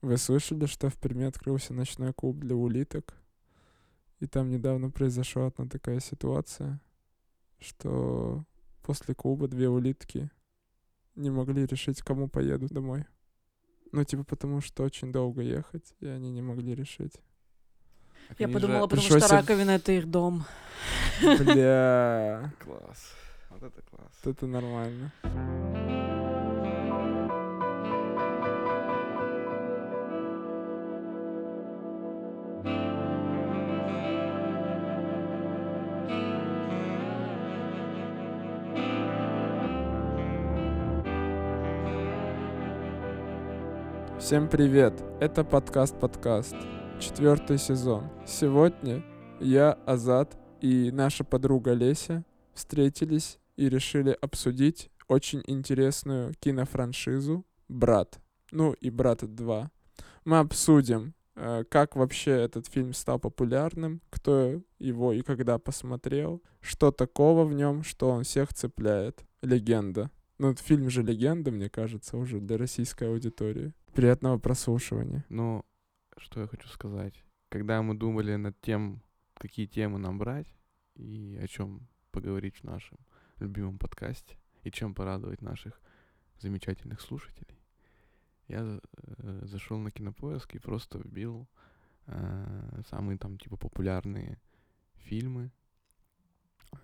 Вы слышали, что в Перми открылся ночной клуб для улиток? И там недавно произошла одна такая ситуация, что после клуба две улитки не могли решить, кому поедут домой. Ну, типа, потому что очень долго ехать, и они не могли решить. Я Они подумала, же- потому пришлось что раковина это их дом. Бля, Класс. Вот это класс. вот это нормально. Всем привет! Это подкаст-подкаст. Четвертый сезон. Сегодня я, Азат и наша подруга Леся встретились и решили обсудить очень интересную кинофраншизу «Брат». Ну и «Брат 2». Мы обсудим, э, как вообще этот фильм стал популярным, кто его и когда посмотрел, что такого в нем, что он всех цепляет. Легенда. Ну, фильм же легенда, мне кажется, уже для российской аудитории. Приятного прослушивания. Ну, что я хочу сказать. Когда мы думали над тем, какие темы нам брать и о чем поговорить в нашем любимом подкасте, и чем порадовать наших замечательных слушателей, я э, зашел на кинопоиск и просто вбил э, самые там типа популярные фильмы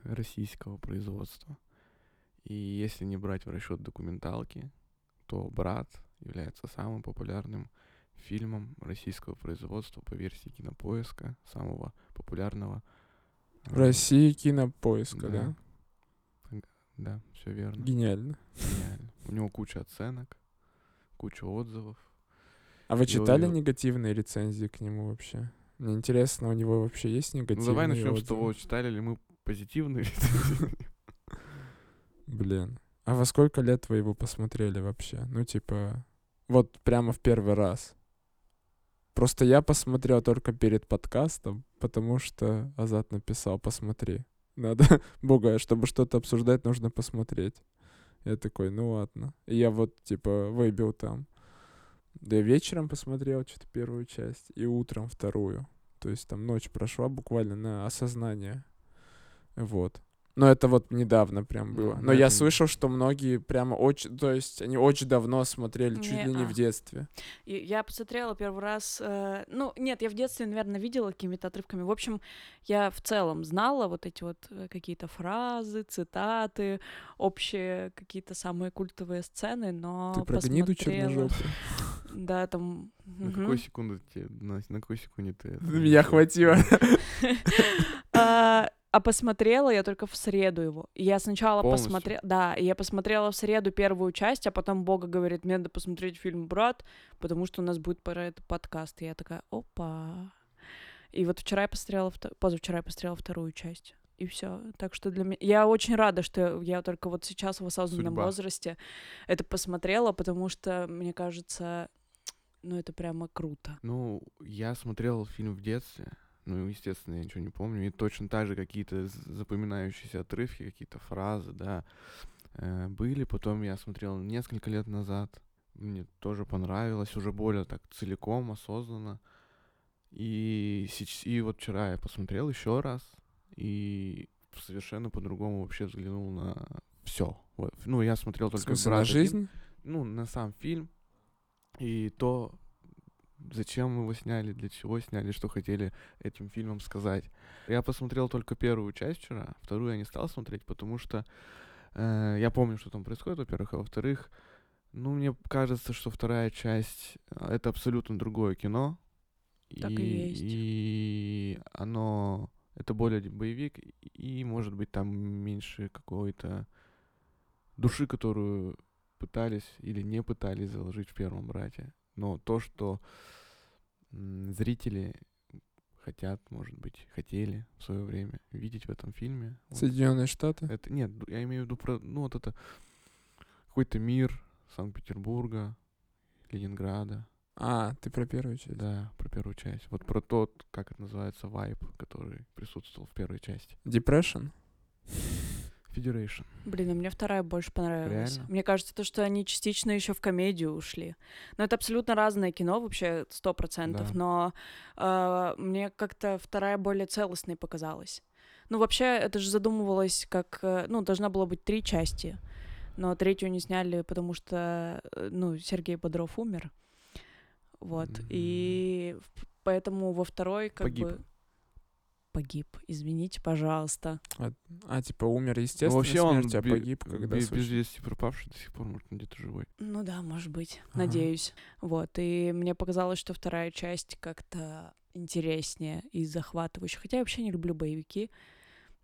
российского производства. И если не брать в расчет документалки, то «Брат» является самым популярным фильмом российского производства по версии кинопоиска, самого популярного. В России кинопоиска, да? да? Да, все верно. Гениально. Гениально. У него куча оценок, куча отзывов. А вы читали он- негативные рецензии к нему вообще? Мне интересно, у него вообще есть Ну, негативные давай начнем с отзывы? того, читали ли мы позитивные Блин. А во сколько лет вы его посмотрели вообще? Ну, типа, вот прямо в первый раз. Просто я посмотрел только перед подкастом, потому что Азат написал, посмотри. Надо, бога, чтобы что-то обсуждать, нужно посмотреть. Я такой, ну ладно. И я вот, типа, выбил там. Да я вечером посмотрел что-то первую часть, и утром вторую. То есть там ночь прошла буквально на осознание. Вот. Но это вот недавно прям было. Но я слышал, что многие прямо очень... То есть они очень давно смотрели, чуть ли не Не-а. в детстве. И я посмотрела первый раз. э, ну, нет, я в детстве, наверное, видела какими-то отрывками. В общем, я в целом знала вот эти вот э, какие-то фразы, цитаты, общие какие-то самые культовые сцены, но Ты про гниду посмотрела- черножопую? Да, там. На мгм. какой секунде тебе, на, на какой секунде ты? это Меня хватило. А посмотрела я только в среду его. Я сначала Полностью? посмотрела, да, я посмотрела в среду первую часть, а потом Бога говорит, мне надо посмотреть фильм «Брат», потому что у нас будет про это подкаст. И я такая, опа. И вот вчера я посмотрела, позавчера я посмотрела вторую часть. И все. Так что для меня... Я очень рада, что я только вот сейчас в осознанном Судьба. возрасте это посмотрела, потому что, мне кажется, ну это прямо круто. Ну, я смотрел фильм в детстве. Ну, естественно, я ничего не помню. И точно так же какие-то запоминающиеся отрывки, какие-то фразы, да, э, были. Потом я смотрел несколько лет назад. Мне тоже понравилось, уже более так целиком, осознанно. И, и вот вчера я посмотрел еще раз. И совершенно по-другому вообще взглянул на все. Ну, я смотрел В только смысле, «Брат на один» жизнь? ну, на сам фильм и то, зачем его сняли, для чего сняли, что хотели этим фильмом сказать. Я посмотрел только первую часть вчера, вторую я не стал смотреть, потому что э, я помню, что там происходит, во-первых, а во-вторых, ну, мне кажется, что вторая часть э, это абсолютно другое кино. Так и есть. И оно это более боевик, и, может быть, там меньше какой-то души, которую пытались или не пытались заложить в первом брате. Но то, что зрители хотят, может быть, хотели в свое время видеть в этом фильме. вот Соединенные Штаты? это нет, я имею в виду про, ну вот это какой-то мир Санкт-Петербурга, Ленинграда, А, ты про первую часть. да, про первую часть. Вот про тот, как это называется, вайп, который присутствовал в первой части. Depression? Federation. Блин, а мне вторая больше понравилась. Реально? Мне кажется, то, что они частично еще в комедию ушли. Но это абсолютно разное кино, вообще сто процентов. Да. Но э, мне как-то вторая более целостной показалась. Ну, вообще, это же задумывалось как... э, Ну, должна была быть три части. Но третью не сняли, потому что, э, ну, Сергей Бодров умер. Вот. И в- поэтому во второй как Погиб. бы... Погиб. Извините, пожалуйста. А, типа умер естественно Ну, Вообще он смертью, а погиб, когда бе- без случилось. вести пропавший до сих пор, может, он где-то живой. Ну да, может быть. Ага. Надеюсь. Вот. И мне показалось, что вторая часть как-то интереснее и захватывающая. Хотя я вообще не люблю боевики.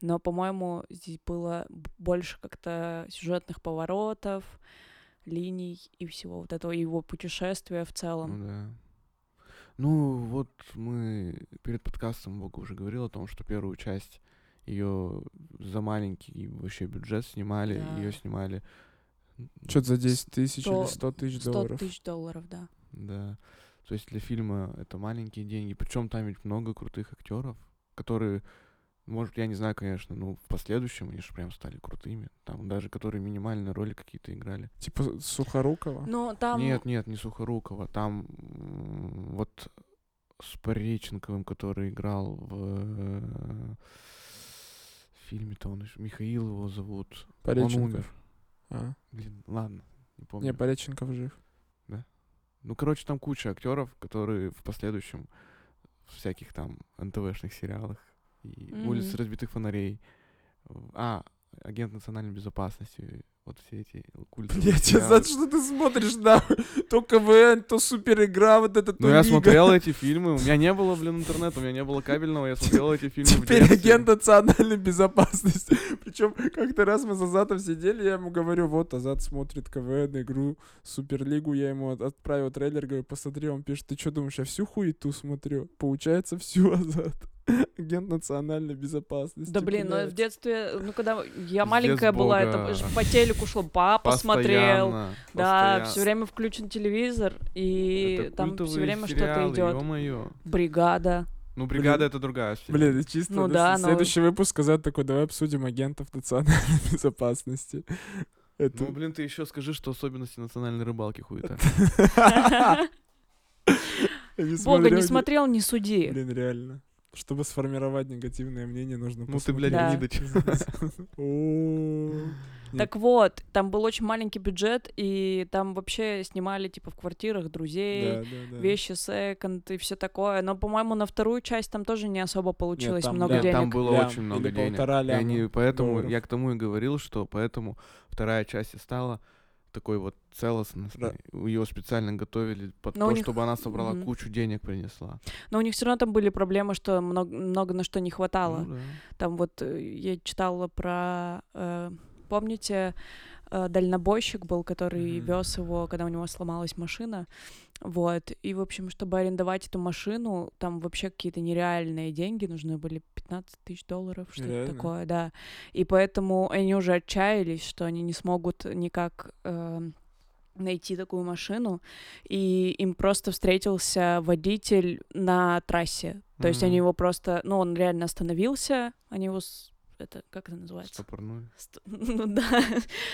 Но, по-моему, здесь было больше как-то сюжетных поворотов, линий и всего вот этого его путешествия в целом. Ну да. Ну, вот мы перед подкастом Бога уже говорил о том, что первую часть ее за маленький вообще бюджет снимали, Да. ее снимали. Что-то за 10 тысяч или 100 тысяч 100 долларов. тысяч долларов, да. Да. То есть для фильма это маленькие деньги. Причем там ведь много крутых актеров, которые, может, я не знаю, конечно, но в последующем они же прям стали крутыми. Там даже которые минимальные роли какие-то играли. Типа Сухорукова. Ну, там... Нет, нет, не Сухорукова. Там вот с Пореченковым, который играл в э, фильме-то он еще Михаил его зовут. Он Пореченков. умер. А. Блин, ладно, не помню. Не, Пореченков жив. Ну, короче, там куча актеров, которые в последующем в всяких там НТВшных сериалах и Мгм. улицы разбитых фонарей. А, агент национальной безопасности. Вот все эти культовые Блять, сериалы. Азат, что ты смотришь, да? То КВН, то супер игра, вот это, то Ну, я смотрел эти фильмы. У меня не было, блин, интернета, у меня не было кабельного, я смотрел эти фильмы Теперь агент национальной безопасности. Причем как-то раз мы с Азатом сидели, я ему говорю, вот Азат смотрит КВН, игру, Суперлигу, я ему от- отправил трейлер, говорю, посмотри, он пишет, ты что думаешь, я всю хуету смотрю? Получается, всю Азат. Агент национальной безопасности. Да блин, ну блядь. в детстве, ну когда я маленькая была, это по телеку шло, папа смотрел. Постоянно, Да, все время включен телевизор, и Это там все время что-то идет. Бригада. Ну, бригада это другая серия. Блин, чисто Ну да, но- следующий выпуск сказать такой, давай обсудим агентов национальной безопасности. Это... Ну, блин, ты еще скажи, что особенности национальной рыбалки хуета. Бога не смотрел, не суди. Блин, реально. Чтобы сформировать негативное мнение, нужно Ну ты, блядь, Да. гнидыч. О, Так вот, там был очень маленький бюджет, и там вообще снимали, типа, в квартирах друзей, вещи секонд и все такое. Но, по-моему, на вторую часть там тоже не особо получилось много денег. Там было очень много денег. И поэтому я к тому и говорил, что поэтому вторая часть и стала такой вот целостностной. Ее специально готовили под Но то, них- чтобы она собрала Мгм. кучу денег, принесла. Но у них все равно там были проблемы, что много, много на что не хватало. Ну да. Там вот э, я читала про... э, помните, дальнобойщик был, который Мгм. вез его, когда у него сломалась машина. Вот. И, в общем, чтобы арендовать эту машину, там вообще какие-то нереальные деньги нужны были. 15 тысяч долларов, что-то Реально? такое, да. И поэтому они уже отчаялись, что они не смогут никак... э, найти такую машину, и им просто встретился водитель на трассе. То есть они его просто, ну, он реально остановился, они его, это, как это называется? Стопорнули. Ст- Ну да,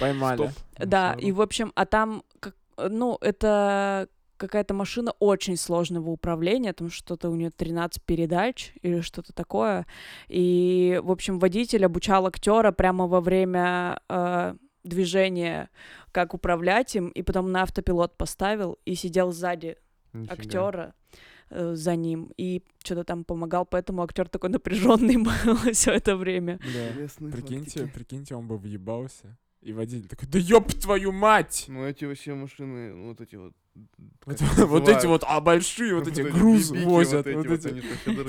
Поймали. Стоп. да, и в общем, а там, как, ну, это какая-то машина очень сложного управления, там что-то у нее 13 передач или что-то такое. И, в общем, водитель обучал актера прямо во время э, движения, как управлять им, и потом на автопилот поставил и сидел сзади Нифига. актера э, за ним и что-то там помогал, поэтому актер такой напряженный был все это время. Да. Прикиньте, фактики. прикиньте, он бы въебался. И водитель такой, да ёб твою мать! Ну эти вообще машины, ну, вот эти вот. Вот, вот эти вот, а большие, вот эти эти груз бибики, возят, вот эти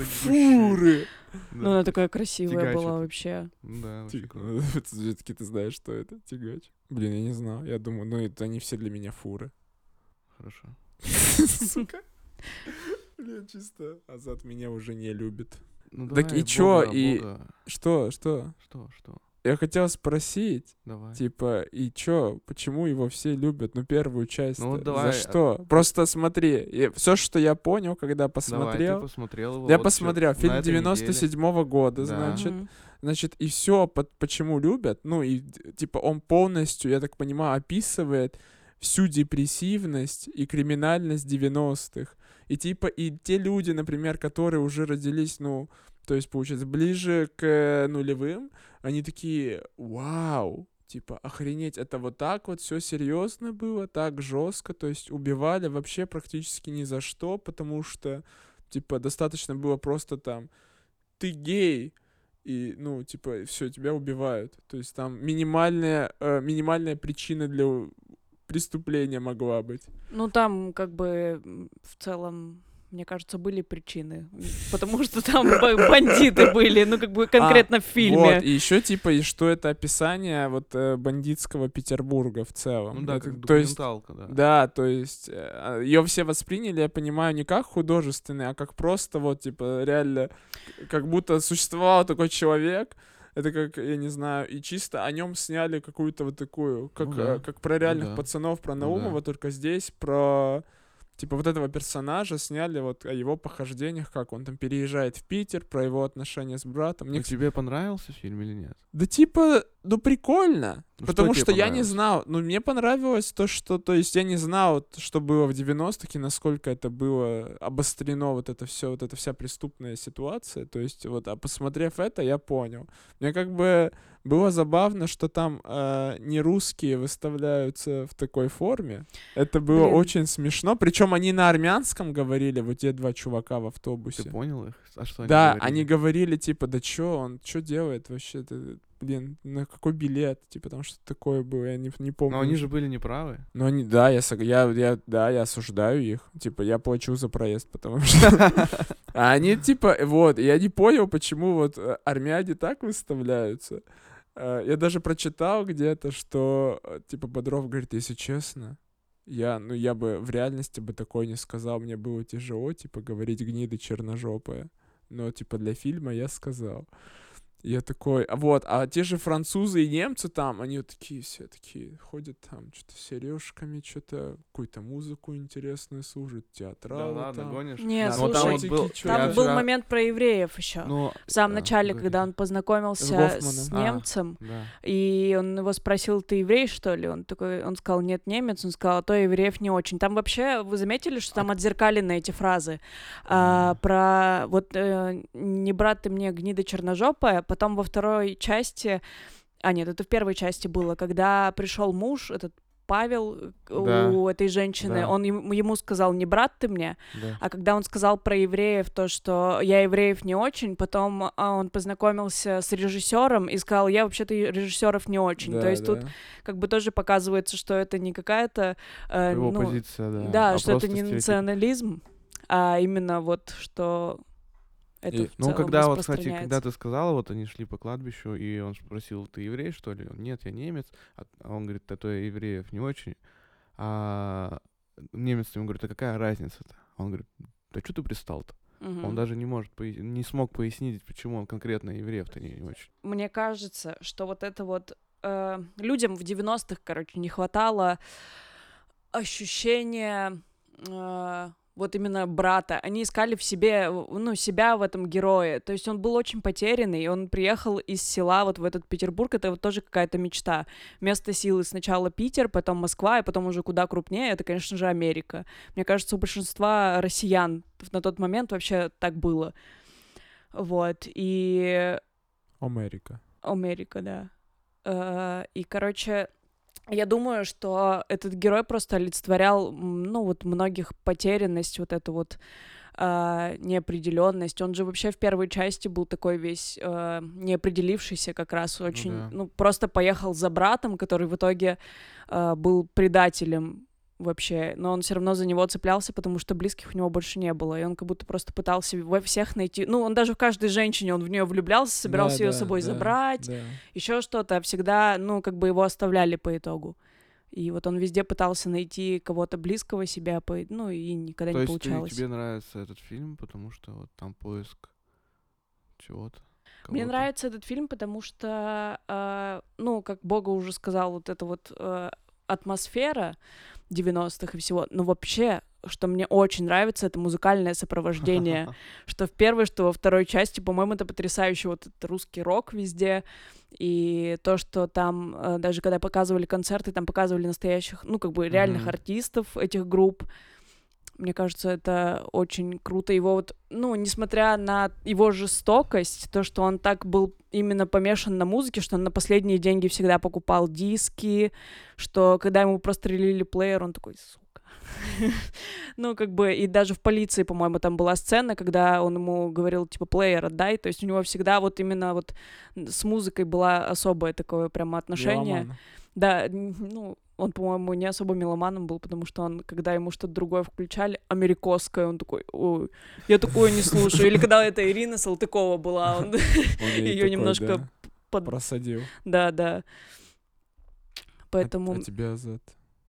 фуры. Ну, она такая красивая была вообще. Да, все-таки ты знаешь, что это, тягач. Блин, я не знал, я думаю, ну это они все для меня фуры. Хорошо. Сука. Блин, чисто. Азат меня уже не любит. Ну, Так давай, и чё, Бога, и- Бога. Что, что? Что, что? я хотел спросить, Давай. типа, и чё, почему его все любят, ну, первую часть Ну, давай, За а- что? Просто смотри, все, что я понял, когда Давай, посмотрел, ты посмотрел его. я вот посмотрел, фильм этой неделе. 97 года, Да. значит, Мгм. Значит, и все, почему любят, ну и типа он полностью, я так понимаю, описывает всю депрессивность и криминальность 90-х. И типа и те люди, например, которые уже родились, ну, то есть, получается, ближе к э, нулевым, они такие, вау, типа, охренеть, это вот так вот все серьезно было, так жестко, то есть убивали вообще практически ни за что, потому что, типа, достаточно было просто там, ты гей, и, ну, типа, все, тебя убивают. То есть там минимальная, э, минимальная причина для преступления могла быть. Ну, там, как бы, в целом, мне кажется, были причины. Потому что там ба- бандиты были, ну, как бы, конкретно в фильме. Вот, и еще, типа, и что это описание вот э, бандитского Петербурга в целом. Ну да, Это- как то есть, да. да, то есть ее все восприняли, я понимаю, не как художественный, а как просто вот, типа, реально, как будто существовал такой человек, это как, я не знаю, и чисто о нем сняли какую-то вот такую, как, Ну да. э, как про реальных да. пацанов, про Ну Наумова, да. только здесь про типа вот этого персонажа сняли вот о его похождениях, как он там переезжает в Питер, про его отношения с братом. Мне, Ну, тебе понравился фильм или нет? да типа, ну прикольно. Ну, потому что что, я не знал. Ну, мне понравилось то, что, то есть я не знал, что было в 90-х и насколько это было обострено, вот это все, вот эта вся преступная ситуация. То есть вот, а посмотрев это, я понял. Мне как бы было забавно, что там э, не русские выставляются в такой форме. Это было Блин. очень смешно. Причем они на армянском говорили, вот те два чувака в автобусе. Ты понял их? А что они Да, говорили? они говорили, типа, да чё он, чё делает вообще? Ты, блин, на какой билет? Типа, там что такое было, я не, не помню. Но они же были неправы. Ну, они, да, я, я, я, да, я осуждаю их. Типа, я плачу за проезд, потому что... А они, типа, вот, я не понял, почему вот э, армяне так выставляются. Э, Я даже прочитал где-то, что, э, типа, Бодров говорит, если честно, я, ну, я бы в реальности бы такое не сказал, мне было тяжело, типа, говорить гниды черножопая. Но, типа, для фильма я сказал. Я такой, а вот, а те же французы и немцы там, они вот такие все такие, ходят там, что-то с сережками, что-то, какую-то музыку интересную слушают, Да театралы ладно, там. гонишь. Не, Да, но там вот слушай, был, Там я был вчера- момент про евреев еще. Ну, В самом да, начале, говори. когда он познакомился Гофманом. с А. немцем, Да. и он его спросил, ты еврей, что ли? Он такой, он сказал, нет, немец. Он сказал, а то евреев не очень. Там вообще, вы заметили, что там отзеркалены эти фразы? А, про вот э, не брат ты мне гнида черножопая. Потом во второй части, а нет, это в первой части было, когда пришел муж, этот Павел Да. у этой женщины, Да. он ему, сказал, не брат ты мне, Да. а когда он сказал про евреев, то, что я евреев не очень, потом а, он познакомился с режиссером и сказал, я вообще-то режиссеров не очень. Да, то есть тут да. как бы тоже показывается, что это не какая-то... э, Его ну, позиция, да. да, а что это не стереотип. национализм, а именно вот что это И- Ну, когда вот, кстати, когда ты сказала, вот они шли по кладбищу, и он спросил, ты еврей, что ли? Он, Нет, я немец. А а он говорит, а то я евреев не очень. А немец ему говорит, а какая разница-то? Он говорит, да что ты пристал-то? Мгм. Он даже не может, пояс- не смог пояснить, почему он конкретно евреев-то не, не очень. Мне кажется, что вот это вот э, людям в 90-х, короче, не хватало ощущения э, вот именно брата. Они искали в себе, ну, себя в этом герое. То есть он был очень потерянный, он приехал из села вот в этот Петербург, это вот тоже какая-то мечта. Место силы сначала Питер, потом Москва, и потом уже куда крупнее, это, конечно же, Америка. Мне кажется, у большинства россиян на тот момент вообще так было. Вот, и Америка. Америка, да. Э, И, короче, я думаю, что этот герой просто олицетворял, ну, вот многих потерянность, вот эту вот неопределенность. Он же вообще в первой части был такой весь э, неопределившийся как раз очень, да. ну, просто поехал за братом, который в итоге э, был предателем вообще, но он все равно за него цеплялся, потому что близких у него больше не было, и он как будто просто пытался во всех найти, ну, он даже в каждой женщине, он в нее влюблялся, собирался Да, ее да, с собой да, забрать, да. еще что-то, а всегда, ну, как бы его оставляли по итогу. И вот он везде пытался найти кого-то близкого себя, по... ну, и никогда То не есть ты- получалось. тебе нравится этот фильм, потому что вот там поиск чего-то? Мне нравится этот фильм, потому что, э, ну, как Бога уже сказал, вот эта вот э, атмосфера 90-х и всего. Но вообще, что мне очень нравится, это музыкальное сопровождение. Что в первой, что во второй части, по-моему, это потрясающе. Вот этот русский рок везде. И то, что там, э, даже когда показывали концерты, там показывали настоящих, ну, как бы реальных Мгм. артистов этих групп. Мне кажется, это очень круто. Его вот, ну, несмотря на его жестокость, то, что он так был именно помешан на музыке, что он на последние деньги всегда покупал диски, что когда ему прострелили плеер, он такой, сука. Ну, как бы, и даже в полиции, по-моему, там была сцена, когда он ему говорил, типа, плеер отдай, то есть у него всегда вот именно вот с музыкой была особое такое прямо отношение. Да, ну, он, по-моему, не особо меломаном был, потому что он, когда ему что-то другое включали, америкоское, он такой, ой, я такое не слушаю. Или когда это Ирина Салтыкова была, он ее немножко просадил. Да, да. А- Поэтому... А тебе, Азат?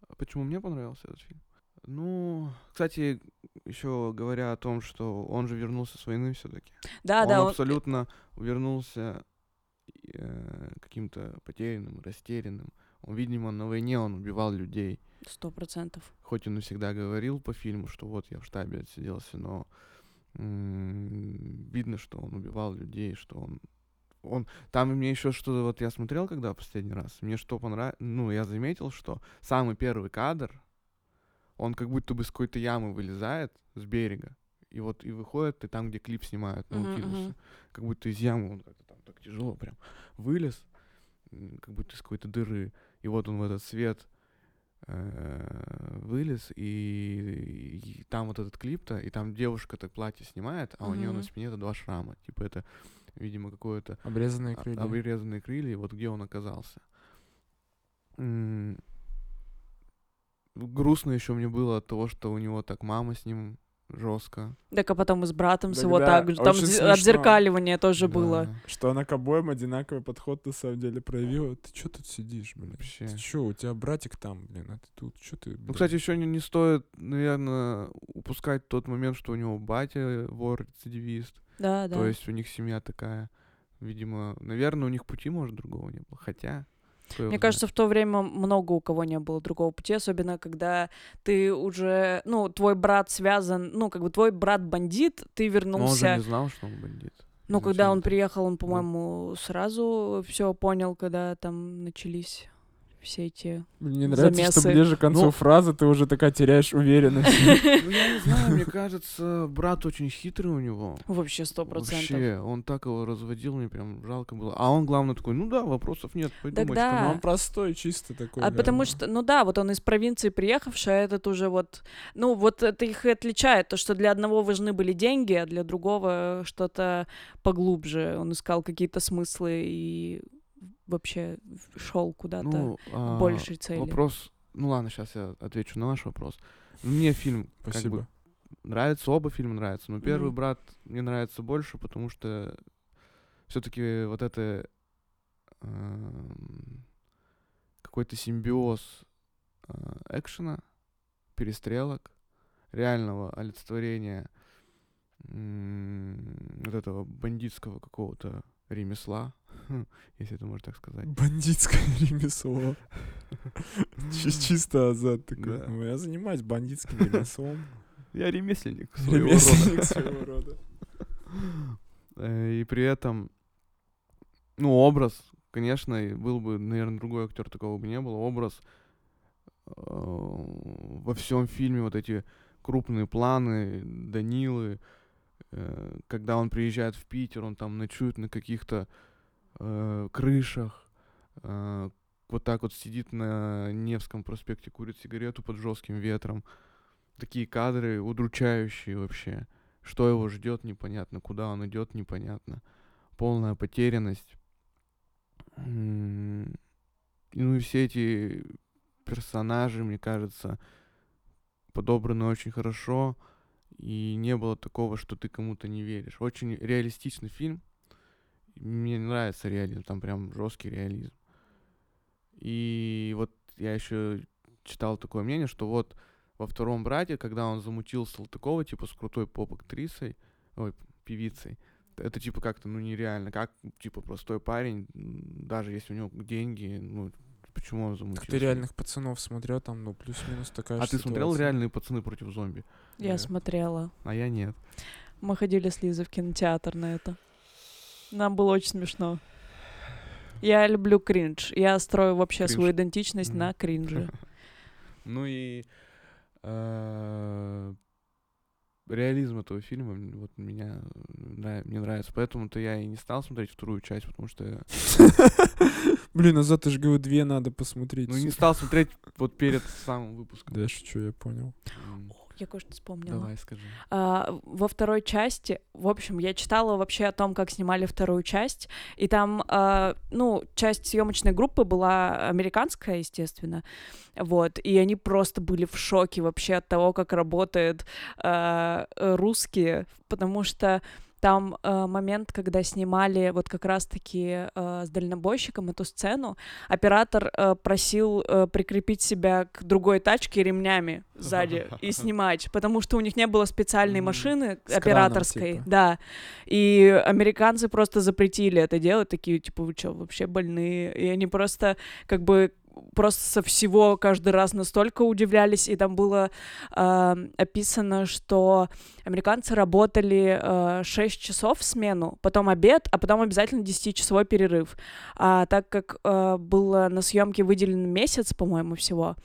А Почему мне понравился этот фильм? Ну, кстати, еще говоря о том, что он же вернулся с войны все-таки. Да, он да, он... абсолютно вернулся э, каким-то потерянным, растерянным. Видимо, на войне он убивал людей. Сто процентов. Хоть он и всегда говорил по фильму, что вот я в штабе отсиделся, но видно, что он убивал людей, что он он там мне еще что-то вот я смотрел когда последний раз мне что понравилось ну я заметил что самый первый кадр он как будто бы с какой-то ямы вылезает с берега и вот и выходит и там где клип снимают Мгм, Наутилуса мгм. как будто из ямы он как-то там так тяжело прям вылез как будто из какой-то дыры и вот он в этот свет э, вылез, и, и там вот этот клип-то, и там девушка так платье снимает, а у нее на спине это два шрама. Типа это, видимо, какое-то Обрезанные крылья. обрезанные крылья, и вот где он оказался. М, Грустно еще мне было от того, что у него так мама с ним жестко. Так, а потом и с братом с Так его да, так же. Там смешно. отзеркаливание тоже было. Что она к обоим одинаковый подход на самом деле проявила. Ты чё тут сидишь, блин? Вообще. Ты чё, у тебя братик там, блин, а ты тут, чё ты, Ну, блин? кстати, еще не, не стоит, наверное, упускать тот момент, что у него батя вор-рецидивист. Да, да. То есть у них семья такая, видимо, наверное, у них пути, может, другого не было. Хотя, его Мне кажется, в то время много у кого не было другого пути, особенно когда ты уже, ну, твой брат связан, ну, как бы твой брат бандит, ты Но он же вернулся. не знал, что он бандит. Ну, когда он приехал, он, по-моему, сразу все понял, когда там начались все эти... Мне нравится, что замесы. ближе к концу Ну- фразы ты уже такая теряешь уверенность. Ну, я не знаю, мне кажется, брат очень хитрый у него. Вообще сто процентов. Вообще, он так его разводил, мне прям жалко было. А он, главное, такой, ну да, вопросов нет, пойду, Так мачка». да. Но он простой, чисто такой. А потому ну. что, ну да, вот он из провинции приехавший, а этот уже вот, ну вот это их и отличает, то, что для одного важны были деньги, а для другого что-то поглубже. Он искал какие-то смыслы и вообще шел куда-то Ну, а, большей цели. Вопрос, ну ладно, сейчас я отвечу на ваш вопрос. Мне фильм как Спасибо. бы нравится, оба фильма нравятся, но первый Мгм. брат мне нравится больше, потому что все-таки вот это эм, какой-то симбиоз э, экшена, перестрелок, реального олицетворения м, вот этого бандитского какого-то ремесла, если это можно так сказать. Бандитское ремесло. Чи- Чисто азат такой. Да. «Ну, Я занимаюсь бандитским ремеслом. Я ремесленник своего Ремесленник своего рода. Э, И при этом, ну, образ, конечно, был бы, наверное, другой актер, такого бы не было. Образ э, во всем фильме, вот эти крупные планы Данилы, э, когда он приезжает в Питер, он там ночует на каких-то э, крышах, э, вот так вот сидит на Невском проспекте, курит сигарету под жестким ветром. Такие кадры удручающие вообще. Что его ждет, непонятно. Куда он идет, непонятно. Полная потерянность. Ну и все эти персонажи, мне кажется, подобраны очень хорошо. И не было такого, что ты кому-то не веришь. Очень реалистичный фильм. Мне нравится реализм, там прям жесткий реализм. И вот я еще читал такое мнение, что вот во втором брате, когда он замутил Салтыкова, типа с крутой поп-актрисой, ой, певицей, это типа как-то, ну, нереально. Как, типа, простой парень, даже если у него деньги, ну, почему он Так замутился? ты реальных пацанов смотрел, там, ну, плюс-минус такая А ты смотрел реальные пацаны против зомби? Я Нет. смотрела. А я нет. Мы ходили с Лизой в кинотеатр на это. Нам было очень смешно. Я люблю кринж. Я строю вообще Кринж. свою идентичность Мгм. на кринже. Ну и э, реализм этого фильма вот меня нрав- мне нравится, поэтому-то я и не стал смотреть вторую часть, потому что Блин, назад ты же говорю, две надо посмотреть. ну не стал смотреть вот перед самым выпуском. Да шучу, я понял. Я кое-что вспомнила. Давай, скажи. А, во второй части, в общем, я читала вообще о том, как снимали вторую часть, и там, а, ну, часть съемочной группы была американская, естественно, вот, и они просто были в шоке вообще от того, как работают а, русские, потому что там э, момент, когда снимали вот как раз-таки э, с дальнобойщиком эту сцену, оператор э, просил э, прикрепить себя к другой тачке ремнями сзади и снимать, потому что у них не было специальной машины с краном, операторской, типа. да, и американцы просто запретили это делать, такие типа вы что вообще больные, и они просто как бы просто со всего каждый раз настолько удивлялись, и там было э, описано, что американцы работали э, 6 часов в смену, потом обед, а потом обязательно 10-часовой перерыв. А так как э, было на съемке выделен месяц, по-моему, всего,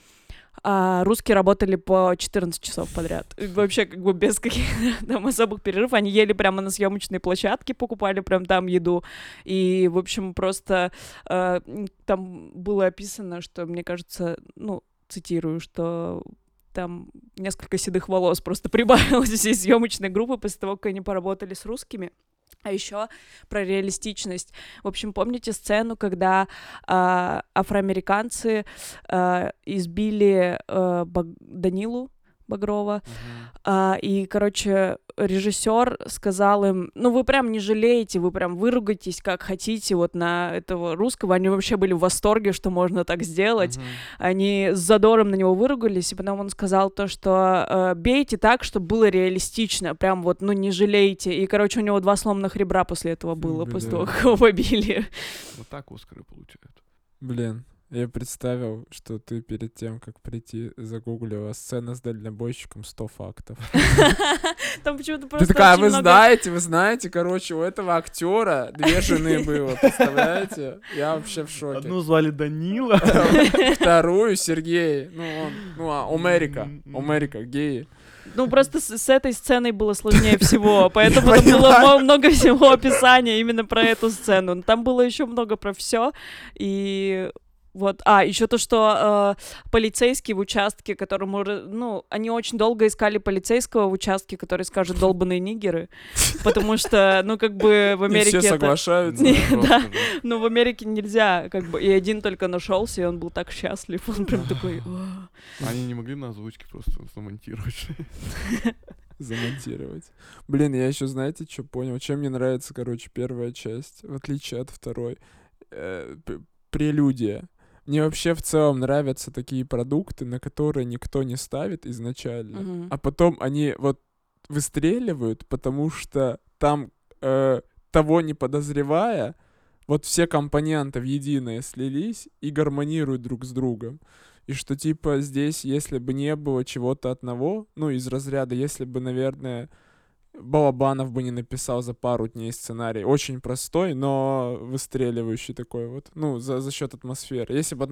а русские работали по 14 часов подряд. Вообще, как бы без каких-то там особых перерывов. Они ели прямо на съемочной площадке, покупали прям там еду. И, в общем, просто э, там было описано, что, мне кажется, ну, цитирую, что там несколько седых волос просто прибавилось всей съемочной группы после того, как они поработали с русскими. А еще про реалистичность. В общем, помните сцену, когда а, афроамериканцы а, избили Баг- Данилу Багрова, а, и, короче, режиссер сказал им, ну вы прям не жалеете, вы прям выругайтесь как хотите вот на этого русского. Они вообще были в восторге, что можно так сделать. Мгм. Они с задором на него выругались, и потом он сказал то, что э, бейте так, чтобы было реалистично, прям вот, ну не жалейте. И, короче, у него два сломанных ребра после этого было, после того, как его побили. Вот так Оскары получают. Блин, я представил, что ты перед тем, как прийти, загуглила сцена с дальнобойщиком 100 фактов. Там почему-то Ты просто такая, очень вы знаете, вы знаете, короче, у этого актера две жены было, представляете? Я вообще в шоке. звали Данила. Вторую Сергей, ну он, ну а, Омерика, М-м-м. Омерика, геи. Ну, просто с, с этой сценой было сложнее всего, поэтому там было много всего описания именно про эту сцену. Но Там было еще много про все. И вот, а, еще то, что э, полицейский в участке, которому, ну, они очень долго искали полицейского в участке, который скажет долбанные нигеры, потому что, ну, как бы в И Америке все это... соглашаются. Не, просто да. Ну, в Америке нельзя, как бы, и один только нашелся, и он был так счастлив, он прям такой... Они не могли на озвучке просто замонтировать. замонтировать. Блин, я еще, знаете, что понял? Чем мне нравится, короче, первая часть, в отличие от второй? Э, прелюдия. Мне вообще в целом нравятся такие продукты, на которые никто не ставит изначально, Мгм. а потом они вот выстреливают, потому что там э, того не подозревая, вот все компоненты в единое слились и гармонируют друг с другом. И что типа здесь, если бы не было чего-то одного, ну, из разряда, если бы, наверное, Балабанов бы не написал за пару дней сценарий. Очень простой, но выстреливающий такой вот. Ну, за, за счет атмосферы. Если бы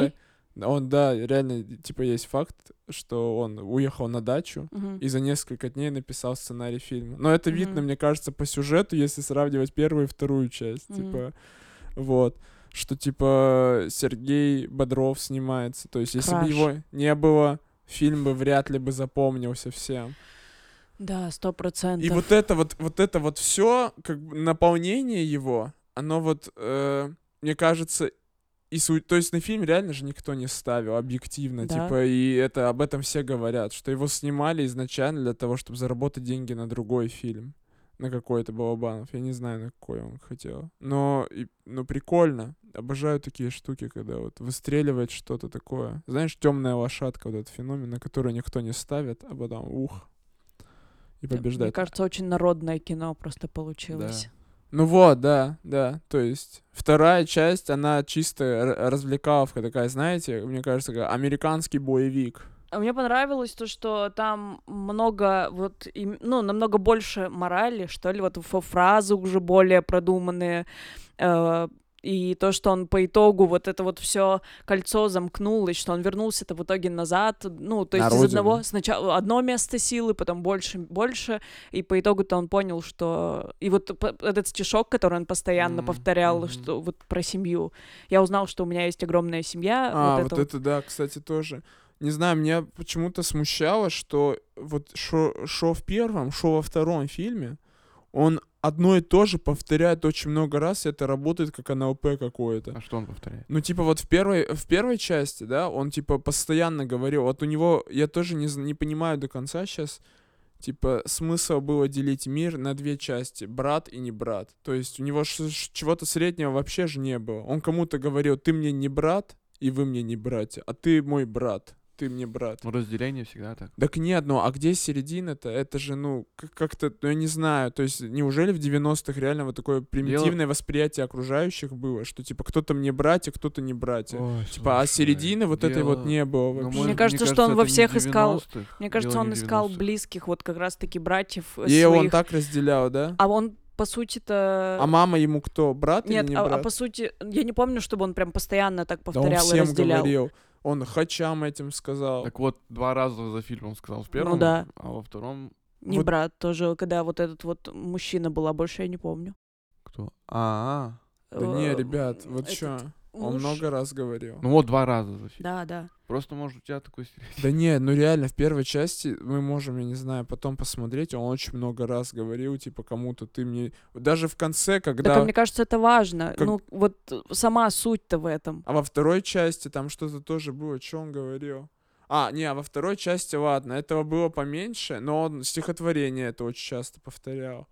дней? Он, да, реально, типа, есть факт, что он уехал на дачу Мгм. и за несколько дней написал сценарий фильма. Но это видно, Мгм. мне кажется, по сюжету, если сравнивать первую и вторую часть. Мгм. Типа, вот. Что, типа, Сергей Бодров снимается. То есть, если бы Краш. его не было, фильм бы вряд ли бы запомнился всем. Да, сто процентов. И вот это вот, вот это вот все, как бы наполнение его, оно вот, э, мне кажется, и суть, то есть на фильм реально же никто не ставил объективно, Да. типа, и это об этом все говорят, что его снимали изначально для того, чтобы заработать деньги на другой фильм, на какой-то Балабанов, я не знаю, на какой он хотел, но, и, ну прикольно, обожаю такие штуки, когда вот выстреливает что-то такое, знаешь, темная лошадка, вот этот феномен, на который никто не ставит, а потом ух, и Мне побеждает. кажется, очень народное кино просто получилось. Ну вот, да, да. То есть вторая часть, она чисто развлекаловка такая, знаете, мне кажется, как американский боевик. А Мне понравилось то, что там много вот, ну, намного больше морали, что ли, вот фразы уже более продуманные, э, и то, что он по итогу вот это вот все кольцо замкнулось, что он вернулся-то в итоге назад, ну, то На есть из родину. одного сначала одно место силы, потом больше, больше, и по итогу-то он понял, что... И вот этот стишок, который он постоянно М, повторял, мгм. что вот про семью. Я узнал, что у меня есть огромная семья. А, вот вот это это, да, кстати, тоже. Не знаю, меня почему-то смущало, что вот шо в первом, шо во втором фильме, он одно и то же повторяет очень много раз, и это работает как НЛП какое-то. А что он повторяет? Ну, типа, вот в первой, в первой части, да, он, типа, постоянно говорил, вот у него, я тоже не, не понимаю до конца сейчас, типа, смысл было делить мир на две части, брат и не брат. То есть у него чего-то среднего вообще же не было. Он кому-то говорил, ты мне не брат, и вы мне не братья, а ты мой брат, ты мне брат. Ну, разделение всегда так. Так нет, ну а где середина-то? Это же, ну, как- как-то, ну я не знаю, то есть неужели в 90-х реально вот такое примитивное восприятие окружающих было, что типа кто-то мне братья, кто-то не братья? Ой, Типа, а слушай, середины вот этой вот дело- не было Ну, вообще. может, кажется, что он во всех искал- 90-х, Мне кажется, дело он искал 90-х. близких, вот как раз-таки братьев э, И своих. он так разделял, да? А он, по сути-то... А мама ему кто, брат Нет, или не а, а брат? по сути, я не помню, чтобы он прям постоянно так Да он повторял и всем разделял. говорил. Он хачам этим сказал. Так вот, два раза за фильм он сказал в первом, да. а во втором Не Вот- брат тоже, когда вот этот вот мужчина был, а больше я не помню. кто? А, Да не, Э, ребят, вот этот чё. Он муж- много раз говорил. ну вот два раза за фильм. Да, да. Просто, может, у тебя такой стереотип. Да не, ну реально, в первой части мы можем, я не знаю, потом посмотреть, он очень много раз говорил, типа, кому-то ты мне... Даже в конце, когда... Так, а мне кажется, это важно. Как- Ну, вот сама суть-то в этом. А во второй части там что-то тоже было, что он говорил? А, не, а во второй части, ладно, этого было поменьше, но он стихотворение это очень часто повторял.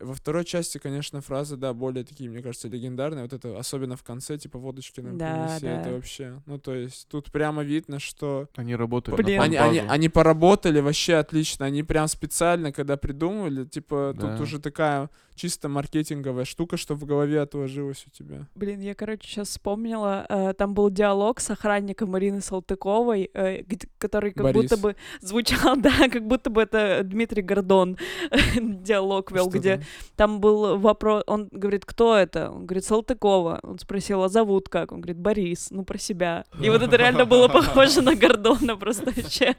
Во второй части, конечно, фразы, да, более такие, мне кажется, легендарные. Вот это, особенно в конце, типа, водочки нам Да, принеси, да. это вообще... Ну, то есть, тут прямо видно, что... Они работают Блин. на Они, они, они поработали вообще отлично. Они прям специально, когда придумывали, типа, Да. тут уже такая чисто маркетинговая штука, что в голове отложилось у тебя. Блин, я, короче, сейчас вспомнила, э, там был диалог с охранником Марины Салтыковой, э, который как Борис. будто бы звучал, да, как будто бы это Дмитрий Гордон диалог вел, где там? там был вопрос, он говорит, кто это? Он говорит, Салтыкова. Он спросил, а зовут как? Он говорит, Борис, ну про себя. И вот это реально было похоже на Гордона просто вообще.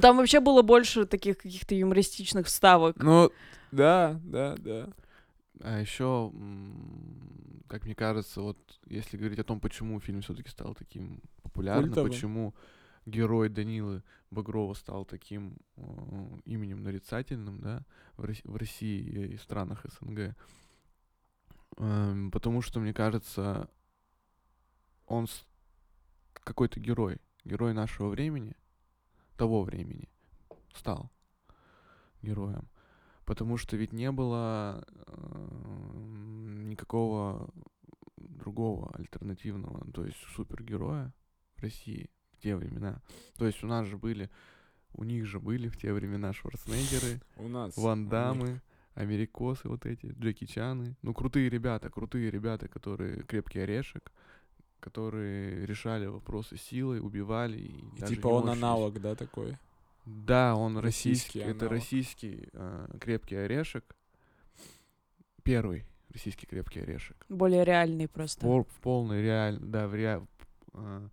Там вообще было больше таких каких-то юмористичных вставок. Ну, да, да, да. А еще, как мне кажется, вот если говорить о том, почему фильм все-таки стал таким популярным, Культовым. почему герой Данилы Багрова стал таким э, именем нарицательным, да, в, Рос- в России и странах СНГ. Эм, потому что, мне кажется, он какой-то герой, герой нашего времени, того времени, стал героем. Потому что ведь не было эм, никакого другого альтернативного, то есть супергероя в России в те времена. То есть у нас же были, у них же были в те времена Шварценеггеры, У нас. Ван Даммы, Америкосы вот эти, Джеки Чаны. Ну, крутые ребята, крутые ребята, которые крепкий орешек, которые решали вопросы силой, убивали. И, И типа он морщились. аналог, да, такой? Да, он Российский российский. это российский э, крепкий орешек. Первый российский крепкий орешек. Более реальный просто. Пол- в полной реаль... да, в реаль... э,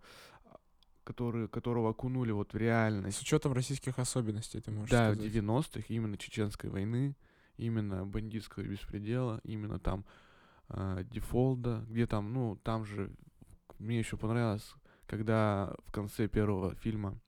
который, которого окунули вот в С реальность. учетом российских особенностей, ты можешь Да, в сказать. 90-х, именно чеченской войны, именно бандитского беспредела, именно там э, дефолда, где там, ну, там же мне еще понравилось, когда в конце первого фильма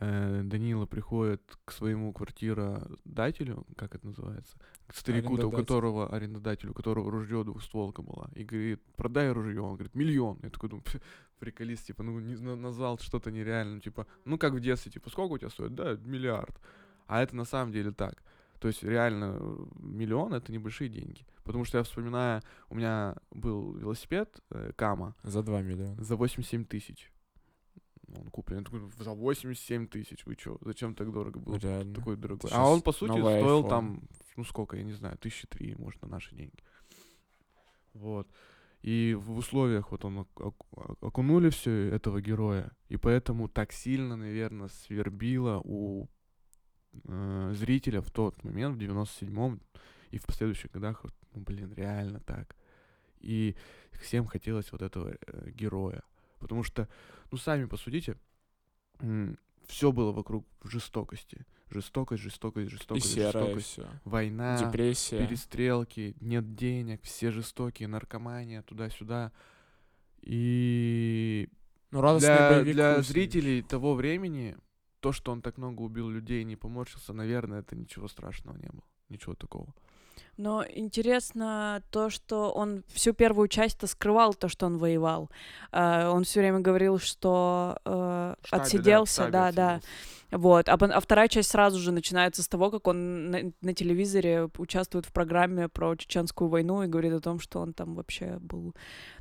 Данила приходит к своему квартиродателю, как это называется, к старику, у Арендодатель. которого арендодателю, у которого ружье двухстволка была, и говорит, продай ружье, он говорит, миллион. Я такой думаю, приколист, типа, ну, не, на- назвал что-то нереальное, типа, ну, как в детстве, типа, сколько у тебя стоит? Да, миллиард. А это на самом деле так. То есть реально э, миллион это небольшие деньги. Потому что я вспоминаю, у меня был велосипед э, Кама За 2 миллиона. за 87 тысяч. Он куплен. За 87 тысяч, вы чё, зачем так дорого было? Реально. Такой дорогой. А он, по сути, стоил iPhone. там, ну сколько, я не знаю, тысячи три, может, на наши деньги. Вот. И в условиях вот он ок- ок- окунули все этого героя, и поэтому так сильно, наверное, свербило у э, зрителя в тот момент, в 97-м и в последующих годах, вот, ну, блин, реально так. И всем хотелось вот этого э, героя. Потому что, ну, сами посудите, все было вокруг жестокости. Жестокость, жестокость, И жестокость, серое жестокость. все. Война, Депрессия. перестрелки, нет денег, все жестокие, наркомания, туда-сюда. И Ну, радостный для, боевик для зрителей того времени то, что он так много убил людей и не поморщился, наверное, это ничего страшного не было. Ничего такого. Но интересно то, что он всю первую часть-то скрывал то, что он воевал. Э, он все время говорил, что э, штабе, отсиделся, да, да. Вот. А, а вторая часть сразу же начинается с того, как он на, на телевизоре участвует в программе про чеченскую войну и говорит о том, что он там вообще был.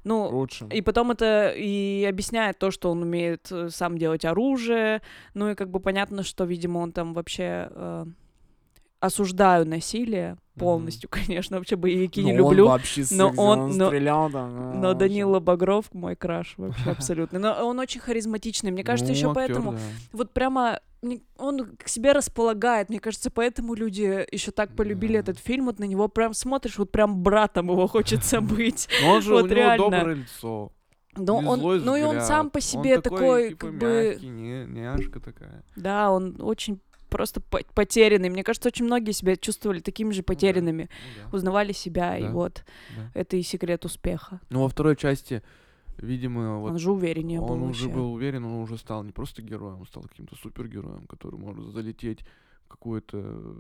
Ну, Лучшим. и потом это и объясняет то, что он умеет э, сам делать оружие. Ну и как бы понятно, что, видимо, он там вообще э, осуждаю насилие полностью, конечно, вообще боевики не Ну, он люблю. вообще но он- но- стрелял там. а, Но. Данила Багров мой краш вообще абсолютно. Но он очень харизматичный. Мне кажется, Ну, еще актёр, поэтому да. вот прямо он к себе располагает. Мне кажется, поэтому люди еще так полюбили Да. этот фильм. Вот на него прям смотришь, вот прям братом его хочется быть. Но он же, Вот у него реально. доброе лицо. Но не он, ну и он сам по Он себе такой, типа, как бы, мягкий, не, няшка такая. да, он очень просто по- потерянный. Мне кажется, очень многие себя чувствовали такими же потерянными, Ну, да, узнавали себя, и Да. вот да. это и секрет успеха. Ну, во второй части, видимо, вот он же увереннее был он уже вообще. был уверен, он уже стал не просто героем, он стал каким-то супергероем, который может залететь в какую-то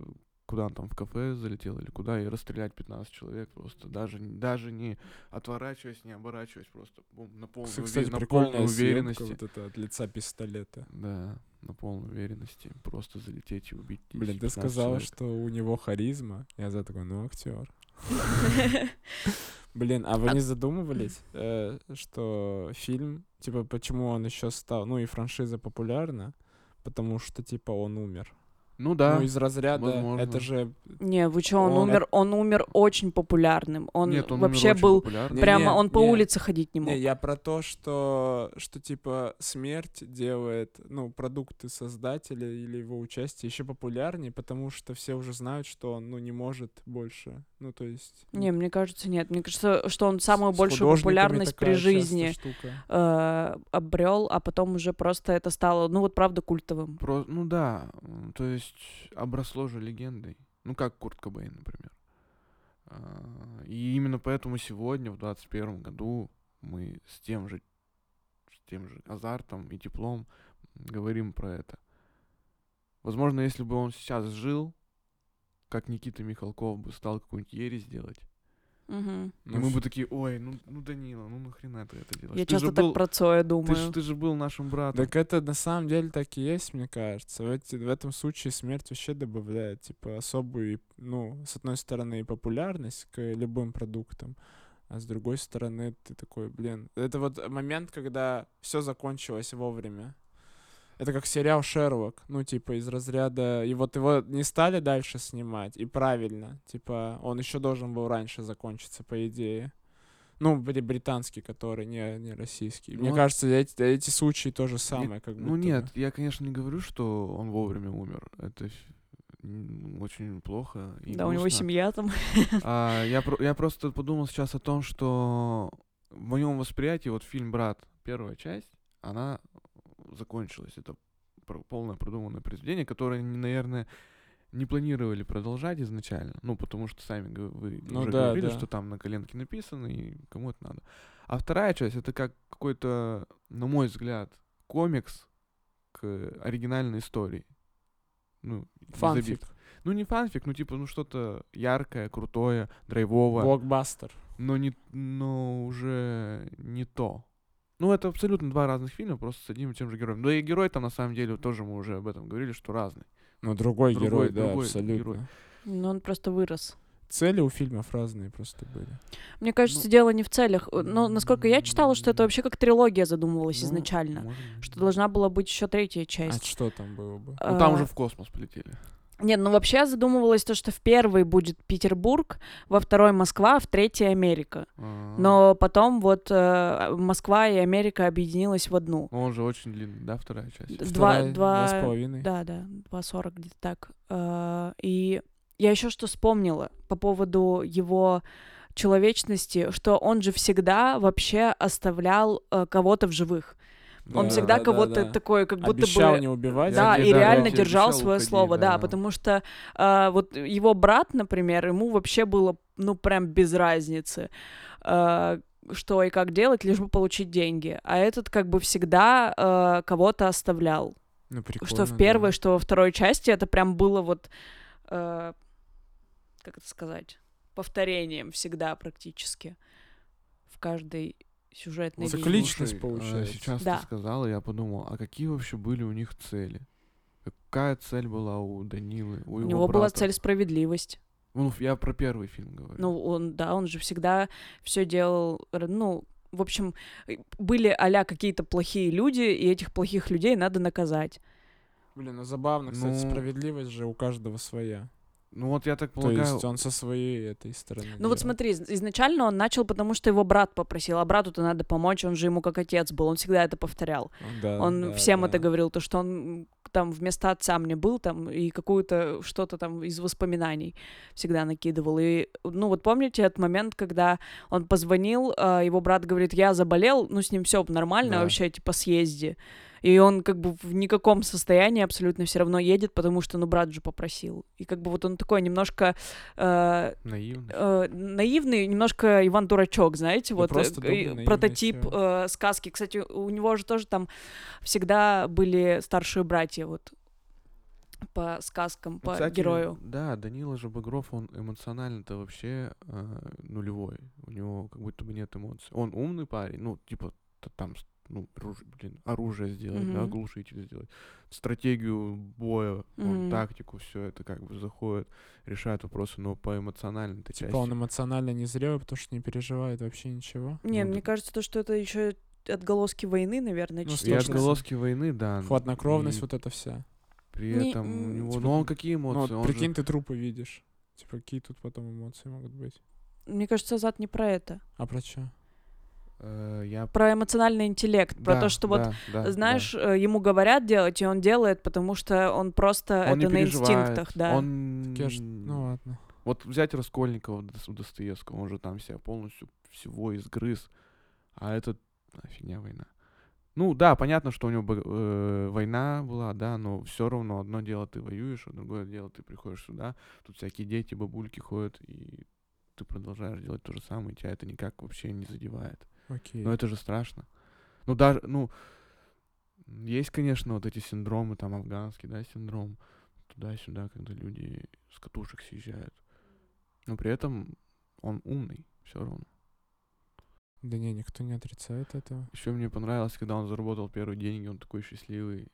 куда он там в кафе залетел или куда и расстрелять 15 человек просто даже даже не отворачиваясь не оборачиваясь просто бум, на полной, Кстати, уве- на прикольная полной уверенности вот это от лица пистолета. да на полной уверенности просто залететь и убить 10, Блин, ты 15 сказала, человек. что у него харизма. Я за такой, ну, актер. Блин, а вы А- не задумывались, э, что фильм, типа, почему он еще стал, ну и франшиза популярна, потому что, типа, он умер. Ну да Ну, из разряда, возможно. это же... Не, вы чё, он, Он- умер, он умер очень популярным. Он, нет он умер вообще очень был популярным. Прямо, не, он по не. улице ходить не мог. Не, я про то, что, что, типа, смерть делает, ну, продукты создателя или его участие еще популярнее, потому что все уже знают, что он, ну, не может больше. Ну, то есть... ну, Не, мне кажется, нет. Мне кажется, что он самую с большую художниками популярность при жизни э, обрел, а потом уже просто это стало, ну вот правда, культовым. Про, ну да, то есть обросло же легендой. Ну, как Курт Кобейн, например. А, И именно поэтому сегодня, в 21 году, мы с тем же, с тем же азартом и теплом говорим про это. Возможно, если бы он сейчас жил, как Никита Михалков бы стал какую-нибудь ересь делать, И Ну, мы ф- бы такие, ой, ну, ну Данила, ну нахрена ты это делаешь? Я Ты часто так был- про Цоя ты, думаю. ж, ты же был нашим братом. Так это на самом деле так и есть, мне кажется. В, эти- в этом случае смерть вообще добавляет, типа, особую, ну, с одной стороны, и популярность к любым продуктам, а с другой стороны, ты такой, блин. Это вот момент, когда все закончилось вовремя. Это как сериал Шерлок, ну, типа, из разряда... И вот его не стали дальше снимать, и правильно. Типа, он еще должен был раньше закончиться, по идее. Ну, бри- британский, который, не, не российский. Ну, Мне а- кажется, эти, эти случаи то же Не- самое, как будто Ну бы. нет, я, конечно, не говорю, что он вовремя умер. Это очень плохо. И Да, у него грустно. семья там. А, я, про- я просто подумал сейчас о том, что в моем восприятии вот фильм «Брат», первая часть, она закончилась. Это полное продуманное произведение, которое, наверное, не планировали продолжать изначально. Ну, потому что сами вы Ну уже да, говорили, да. что там на коленке написано, и кому это надо. А вторая часть, это как какой-то, на мой взгляд, комикс к оригинальной истории. Ну. Фанфик. Ну, не фанфик, ну, типа, ну, что-то яркое, крутое, драйвовое, Блокбастер. но, не, но уже не то. Ну, это абсолютно два разных фильма, просто с одним и тем же героем. Да и герой там, на самом деле, тоже мы уже об этом говорили, что разный. Ну, другой, Другой- герой, да, другой абсолютно. герой. Ну, он просто вырос. цели у фильмов разные просто были. Мне кажется, Ну, дело не в целях. Э, Но, насколько я читала, что это вообще как трилогия задумывалась Ну, изначально. может Что должна была быть еще третья А часть. что там было бы? Ну, там А, уже в космос полетели. Нет, ну вообще задумывалось то, что в первый будет Петербург, во второй Москва, а в третий Америка. А, Но потом вот э, Москва и Америка объединилась в одну. ну, Он же очень длинный, да, вторая часть? Д- Вторая, два- с половиной. Да, да, 2.40 где-то так. Э, И я еще что вспомнила по поводу его человечности, что он же всегда вообще оставлял э, кого-то в живых. Он Да, всегда да, кого-то да. такой, как будто Обещал бы... не убивать. Да, и да, реально держал свое уходи, слово, да, да. потому что а, вот его брат, например, ему вообще было, ну, прям без разницы, а, что и как делать, лишь бы получить деньги. А этот как бы всегда а, кого-то оставлял. Ну, прикольно, что в да. первой, что во второй части это прям было вот, а, как это сказать, повторением всегда практически в каждой сюжетной Вот линии. Слушай, а, получается. Сейчас Да. ты сказала, я подумал, а какие вообще были у них цели? Какая цель была у Данилы, у, У его него была брата? цель справедливость. Ну, я про первый фильм говорю. Ну, он, да, он же всегда все делал, ну, в общем, э, были а какие-то плохие люди, и этих плохих людей надо наказать. Блин, ну забавно, кстати, Ну, справедливость же у каждого своя. Ну вот я так То полагаю, есть он со своей этой стороны. Ну вот смотри, из- изначально он начал, потому что его брат попросил, а брату-то надо помочь, он же ему как отец был, он всегда это повторял. Да, Он да, всем да. это говорил, то, что он там вместо отца мне был там и какую-то что-то там из воспоминаний всегда накидывал. И, ну, вот помните этот момент, когда он позвонил, а, его брат говорит, я заболел, ну, с ним все нормально Да. вообще, типа, съезди. И он как бы в никаком состоянии абсолютно все равно едет, потому что, ну, брат же попросил. И как бы вот он такой немножко э, наивный. э, наивный, немножко Иван Дурачок, знаете, Да вот э, прототип э, сказки. Кстати, у него же тоже там всегда были старшие братья, вот по сказкам, Ну, по кстати, герою. Да, Данила же Багров, он эмоционально-то вообще э, нулевой. У него как будто бы нет эмоций. Он умный парень, ну, типа, там, ну, руж- блин, оружие сделать, да, Мгм. глушитель сделать, стратегию боя, он Мгм. тактику, все это как бы заходит, решает вопросы, но по эмоциональной части. Типа он эмоционально незрелый, потому что не переживает вообще ничего. Не, ну, мне да. кажется, то, что это еще отголоски войны, наверное, Ну, И частично. точно. отголоски войны, да. Хладнокровность и вот это вся. При Не, этом у него, типа, ну он какие Ну, эмоции? вот Он же- прикинь, ты трупы видишь. Типа, какие тут потом эмоции могут быть? Мне кажется, Азат не про это. А про что? Э, я Про эмоциональный интеллект, про Да, то, что вот да, да, да. знаешь, э, ему говорят делать, и он делает, потому что он просто Он не это на инстинктах, да. Он... Так ж- Ну ладно. Вот взять Раскольникова у Достоевского, он же там себя полностью всего изгрыз, а этот а, фигня война. Ну да, понятно, что у него э, война была, да, но все равно одно дело ты воюешь, а другое дело ты приходишь сюда, тут всякие дети, бабульки ходят, и ты продолжаешь делать то же самое, и тебя это никак вообще не задевает. Окей. Но это же страшно. Ну даже, ну, есть, конечно, вот эти синдромы, там афганский, да, синдром, туда-сюда, когда люди с катушек съезжают. Но при этом он умный, все равно. Да не, никто не отрицает этого. Еще мне понравилось, когда он заработал первые деньги, он такой счастливый,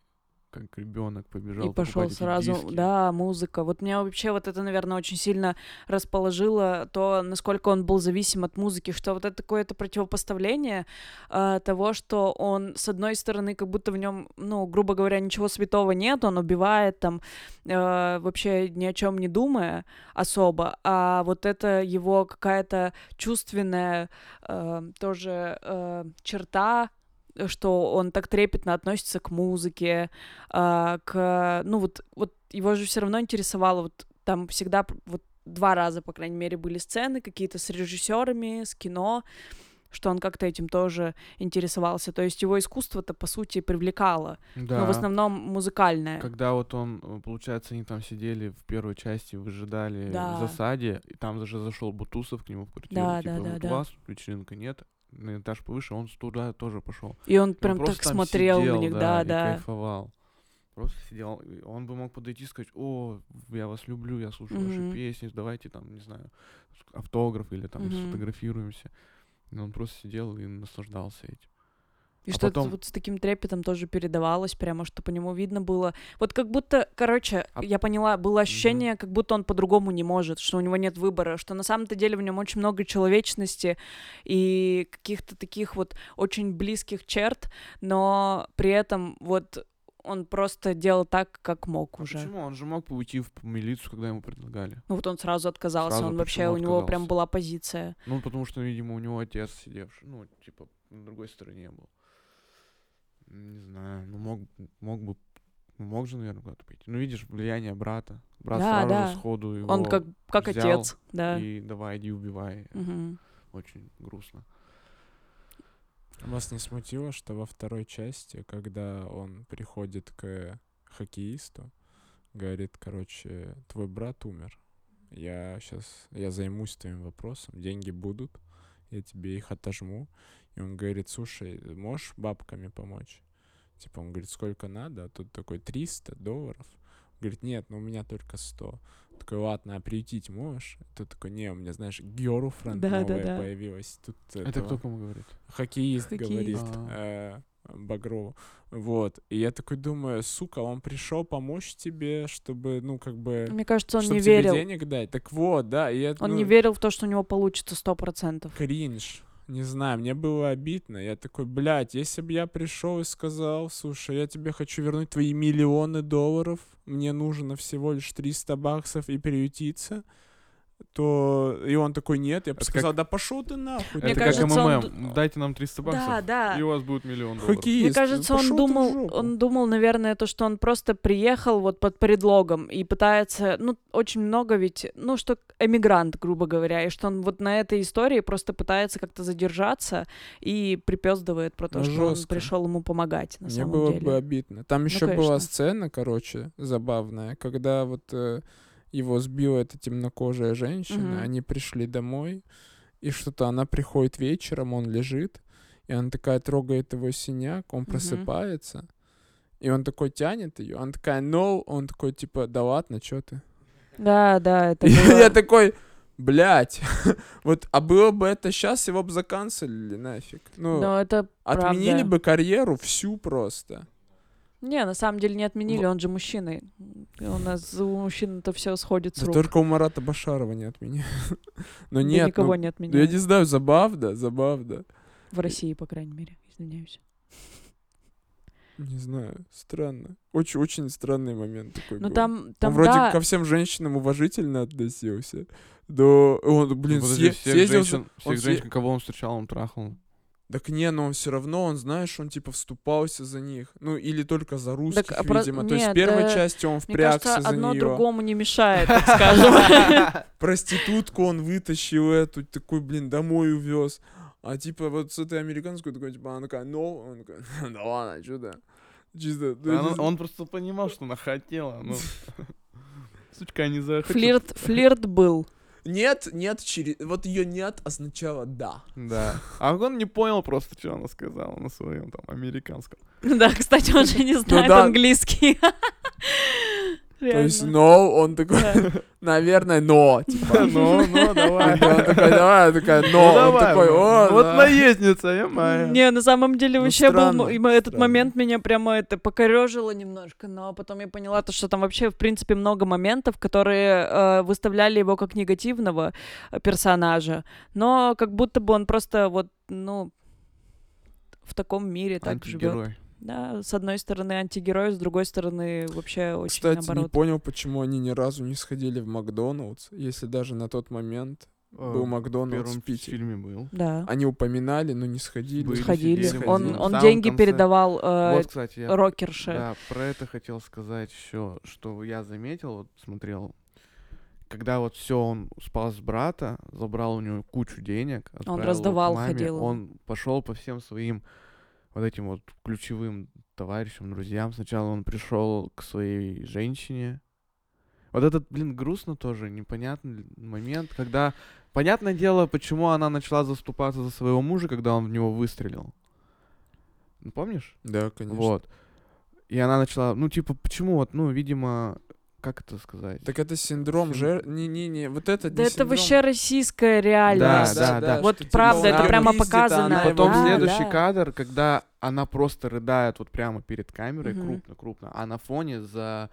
как ребенок побежал. И пошел сразу, диски. да, музыка. Вот меня вообще вот это, наверное, очень сильно расположило то, насколько он был зависим от музыки, что вот это какое-то противопоставление а, того, что он, с одной стороны, как будто в нем, ну, грубо говоря, ничего святого нет, он убивает там, э, вообще ни о чем не думая особо, а вот это его какая-то чувственная э, тоже э, черта, что он так трепетно относится к музыке, а, к, ну вот, вот его же все равно интересовало, вот там всегда вот два раза, по крайней мере, были сцены какие-то с режиссерами, с кино, что он как-то этим тоже интересовался. То есть его искусство-то, по сути, привлекало, Да. но в основном музыкальное. Когда вот он, э, получается, они там сидели в первой части, выжидали Да. в засаде, и там же зашел Бутусов к нему в квартиру, Да, типа, да, да, вот да. у вас вечеринка нет, на этаж повыше, он туда тоже пошел. И он И он прям просто так смотрел сидел, на них, да, да, и да. кайфовал. Просто сидел. Он бы мог подойти и сказать, о, я вас люблю, я слушаю Мгм. ваши песни, давайте там, не знаю, автограф или там Мгм. сфотографируемся. И он просто сидел и наслаждался этим. И А что потом- это вот с таким трепетом тоже передавалось, прямо, что по нему видно было. Вот как будто, короче, А- я поняла, было ощущение, как будто он по-другому не может, что у него нет выбора, что на самом-то деле в нем очень много человечности и каких-то таких вот очень близких черт, но при этом вот он просто делал так, как мог А уже. Почему? Он же мог уйти в милицию, когда ему предлагали. Ну вот он сразу отказался, Сразу он вообще, почему у него прям отказался? была позиция. Ну, потому что, видимо, у него отец сидевший, ну, типа, на другой стороне был. Не знаю, ну, мог, мог бы, ну, мог же, наверное, куда-то пойти. Ну, видишь, влияние брата. Брат Да, сразу да. же сходу его Он как, как взял отец, да. и давай, иди убивай. Мгм. Очень грустно. Вас не смутило, что во второй части, когда он приходит к хоккеисту, говорит, короче, твой брат умер. Я сейчас, я займусь твоим вопросом, деньги будут, я тебе их отожму. И он говорит, слушай, можешь бабками помочь? Типа, он говорит, сколько надо? А тут такой 300 долларов. Он говорит, нет, ну у меня только 100. Он такой, ладно, а приютить можешь? Тут такой, не, у меня, знаешь, girlfriend Да, да, новая да. появилась. Тут Это этого- кто кому говорит? хоккеист, Хоккеист. говорит А. э, Багрову. Вот. И я такой думаю, сука, он пришел помочь тебе, чтобы, ну, как бы... Мне кажется, он чтобы не тебе верил. денег дать. Так вот, да. И я, Он ну, не верил в то, что у него получится сто процентов. Кринж. Не знаю, мне было обидно. Я такой, блядь, если бы я пришел и сказал, слушай, я тебе хочу вернуть твои миллионы долларов, мне нужно всего лишь 300 баксов и приютиться, то... И он такой, нет, я бы сказал, как- да пошел ты нахуй. Мне это кажется, как он МММ. Дайте нам 300 баксов, Да, да. и у вас будет миллион долларов. Хоккеист. Мне кажется, он думал, он думал, наверное, то, что он просто приехал вот под предлогом и пытается, ну, очень много ведь, ну, что эмигрант, грубо говоря, и что он вот на этой истории просто пытается как-то задержаться и припездывает про то, Ну, что он жёстко. пришел ему помогать, на Мне самом было деле. бы обидно. Там еще была конечно. сцена, короче, забавная, когда вот э, его сбила эта темнокожая женщина, Мгм. они пришли домой, и что-то она приходит вечером, он лежит, и она такая трогает его синяк, он Мгм. просыпается, и он такой тянет ее, она такая, no, он такой, типа, да ладно, что ты? Да, да, это было- я такой, блядь, вот, а было бы это сейчас, его бы заканцелили нафиг. Ну, Но это отменили правда. бы карьеру всю просто. Не, на самом деле не отменили, он же мужчина. И У нас у мужчин это все сходит с Да рук. только у Марата Башарова не отменили. Но Да нет, никого ну, не ну, я не знаю, забавно, забавно. В России, по крайней мере, извиняюсь. Не знаю, странно. Очень, очень странный момент такой Ну был. там, Он там вроде да, ко всем женщинам уважительно относился. Да, он, блин, Ну, подожди, съе- всех съездил женщин, он всех съе- женщин, кого он встречал, он трахал. Так не, но он все равно, он, знаешь, он типа вступался за них. Ну, или только за русских, а про- видимо. То есть первой да, части он мне впрягся кажется, за одно нее. другому не мешает, так скажем. Проститутку он вытащил эту, такой, блин, домой увез. А типа вот с этой американской такой, типа, она такая, ну, он такой, да ладно, что да. Чисто, Он, знаю. он просто понимал, что она хотела. Ну, сучка не захотела. Флирт, флирт был. Нет, нет, через... вот ее нет означало да. Да. А он не понял просто, что она сказала на своем там американском. Да, кстати, он же не знает да. английский. То есть, Реально. no, он такой, Да. наверное, но, типа. Ну, ну, давай. Он такой, давай, такая, но, Ну, он давай, такой, о, Вот да». наездница, я маю. Не, на самом деле Ну, вообще был, этот момент меня прямо это покорежило немножко, но потом я поняла то, что там вообще в принципе много моментов, которые э, выставляли его как негативного э, персонажа, но как будто бы он просто вот, ну, в таком мире так живет. Да, с одной стороны антигерой, с другой стороны вообще очень Кстати, не наоборот. понял, почему они ни разу не сходили в Макдоналдс, если даже на тот момент был Э, В Макдоналдс первом в Питере. фильме был. Да, Они упоминали, но не сходили. Были, сходили. сидели, Он, он деньги конце. передавал э, Вот, кстати, я рокерше. Да, про это хотел сказать еще, что я заметил, вот смотрел, когда вот все, он спас брата, забрал у него кучу денег, к раздавал, маме, ходил. Он пошел по всем своим вот этим вот ключевым товарищам, друзьям. Сначала он пришел к своей женщине. Вот этот, блин, грустно тоже, непонятный момент, когда... Понятное дело, почему она начала заступаться за своего мужа, когда он в него выстрелил. Ну, Помнишь? Да, конечно. Вот. И она начала, ну, типа, почему вот, ну, видимо, как это сказать? Так это синдром Син- жер... Не-не-не, вот это Да не это синдром. вообще российская реальность. Да, да. Вот что, типа, правда, это прямо пиздит, а показано. Потом Да, следующий да. кадр, когда она просто рыдает вот прямо перед камерой, Мгм. крупно-крупно, а на фоне за,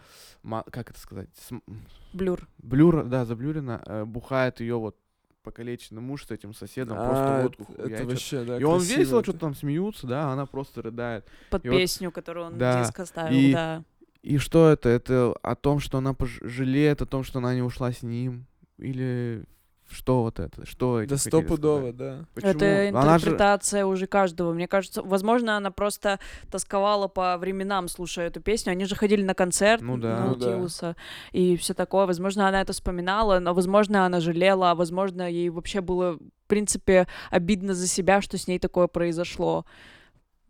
как это сказать, см- Блюр. блюр, да, заблюрено, э, бухает ее вот покалеченный муж с этим соседом, просто А, водку это хуячит. вообще, да, И он весело это. что-то там смеются, да, она просто рыдает. Под И вот- песню, которую он да, диск оставил, и- да. И что это? Это о том, что она пож- жалеет, о том, что она не ушла с ним? Или что вот это? Что Да стопудово, да. Почему? Это Она же- интерпретация уже каждого. Мне кажется, возможно, она просто тосковала по временам, слушая эту песню. Они же ходили на концерт Ну да. Ну да. Наутилуса и все такое. Возможно, она это вспоминала, но, возможно, она жалела, а возможно, ей вообще было, в принципе, обидно за себя, что с ней такое произошло.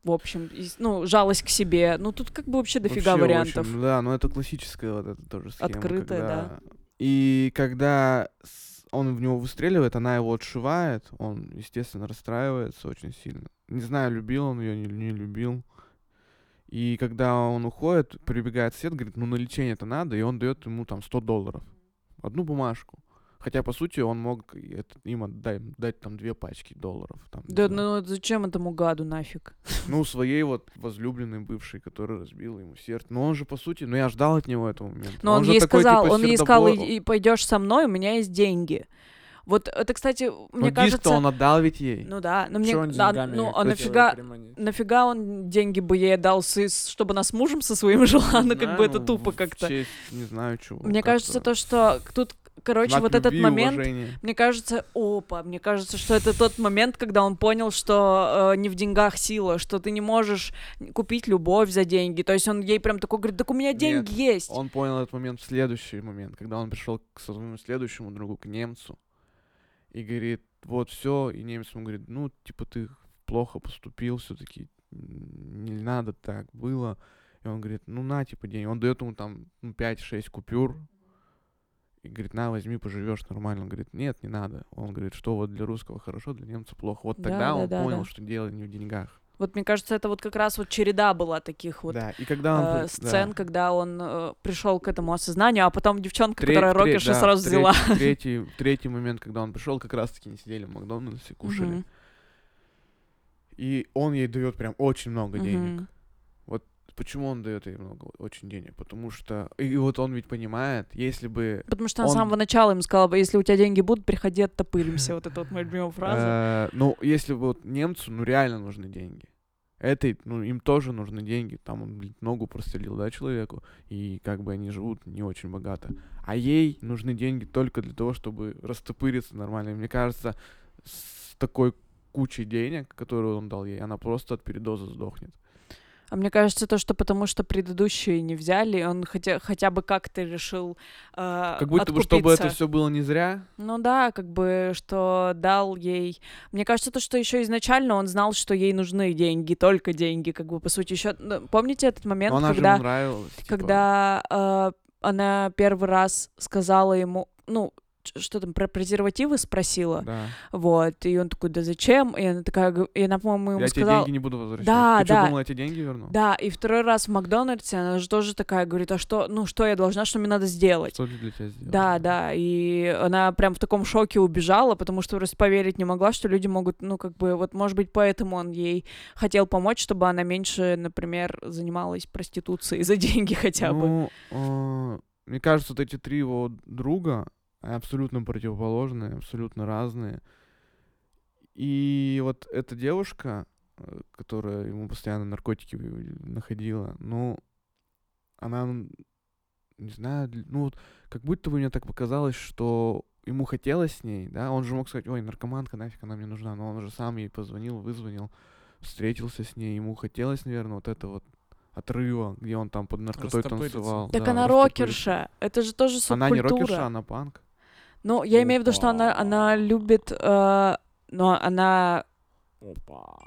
В общем, ну, жалость к себе. Ну, тут как бы вообще дофига Вообще вариантов. очень, да, но это классическая вот эта тоже схема. Открытая, когда- И когда он в него выстреливает, она его отшивает, он, естественно, расстраивается очень сильно. Не знаю, любил он ее, не, не любил. И когда он уходит, прибегает сосед, говорит, ну на лечение это надо, и он дает ему там 100 долларов. Одну бумажку. Хотя, по сути, он мог и это- им отдать, дать там две пачки долларов. Там, Да, ну зачем этому гаду нафиг? Ну, своей вот возлюбленной бывшей, которая разбила ему сердце. Но он же, по сути, ну я ждал от него этого момента. Но он, же ей такой, сказал, типа, он ей сказал, сердобол- и, пойдешь со мной, у меня есть деньги. Вот это, кстати, Ну, мне диск-то кажется... он отдал ведь ей. Ну да, но мне... Чё он да, ну, а нафига... Нафига он деньги бы ей дал, чтобы она с мужем со своим жила? Ну, как бы это тупо в как-то. честь не знаю чего. Мне как-то. кажется, то, что тут, короче, Знак вот этот момент, уважения. мне кажется, опа, мне кажется, что это тот момент, когда он понял, что э, не в деньгах сила, что ты не можешь купить любовь за деньги. То есть он ей прям такой говорит, так у меня деньги Нет, есть. Он понял этот момент в следующий момент, когда он пришел к своему следующему другу, к немцу, и говорит, вот все, и немец ему говорит, ну, типа, ты плохо поступил все-таки, не надо так было. И он говорит, ну, на, типа, деньги. Он дает ему там ну, 5-6 купюр, и говорит, на, возьми, поживешь нормально. Он говорит, нет, не надо. Он говорит, что вот для русского хорошо, для немца плохо. Вот Да, тогда да, он да, понял, да. что дело не в деньгах. Вот мне кажется, это вот как раз вот череда была таких вот да, и когда он... э, сцен, да. когда он э, пришел к этому осознанию, а потом девчонка, Тре- которая рокерша да, сразу третий- взяла. Третий, третий момент, когда он пришел, как раз таки не сидели в Макдональдсе, кушали. Мгм, И он ей дает прям очень много денег. Почему он дает ей много очень денег? Потому что. И вот он ведь понимает, если бы. Потому что Он- с самого начала им сказала, бы, если у тебя деньги будут, приходи, оттопыримся. Вот это вот моя любимая фраза. э, ну, если бы вот немцу, ну реально нужны деньги. Этой, ну, им тоже нужны деньги. Там он, блин, ногу прострелил, да, человеку. И как бы они живут не очень богато. А ей нужны деньги только для того, чтобы растопыриться нормально. И мне кажется, с такой кучей денег, которую он дал ей, она просто от передоза сдохнет. А мне кажется, то, что потому что предыдущие не взяли, он хотя, хотя бы как-то решил э, Как будто бы, чтобы это откупиться. все было не зря. Ну да, как бы, что дал ей... Мне кажется, то, что еще изначально он знал, что ей нужны деньги, только деньги, как бы, по сути, еще... Помните этот момент, Но она же когда... ему нравилась. типа. когда э, она первый раз сказала ему, ну, что там, про презервативы спросила, Да. вот, и он такой, да зачем? И она такая, и она, по-моему, ему Я тебе сказала... деньги не буду возвращать. Да, Ты что, да. думала, я тебе деньги верну? Да, и второй раз в Макдональдсе она же тоже такая говорит, а что, ну, что я должна, что мне надо сделать? Что для тебя сделать? Да, да, и она прям в таком шоке убежала, потому что просто поверить не могла, что люди могут, ну, как бы, вот, может быть, поэтому он ей хотел помочь, чтобы она меньше, например, занималась проституцией за деньги хотя бы. Ну, э, мне кажется, вот эти три его друга абсолютно противоположные, абсолютно разные. И вот эта девушка, э, которая ему постоянно наркотики в- находила, ну, она, не знаю, ну, вот как будто бы мне так показалось, что ему хотелось с ней, да, он же мог сказать, ой, наркоманка, нафиг она мне нужна, но он же сам ей позвонил, вызвонил, встретился с ней, ему хотелось, наверное, вот это вот отрыва, где он там под наркотой танцевал. Так да, она рокерша, это же тоже Она не субкультура. рокерша, она панк. Ну, я имею в виду, что она, она любит, э, но она, Опа.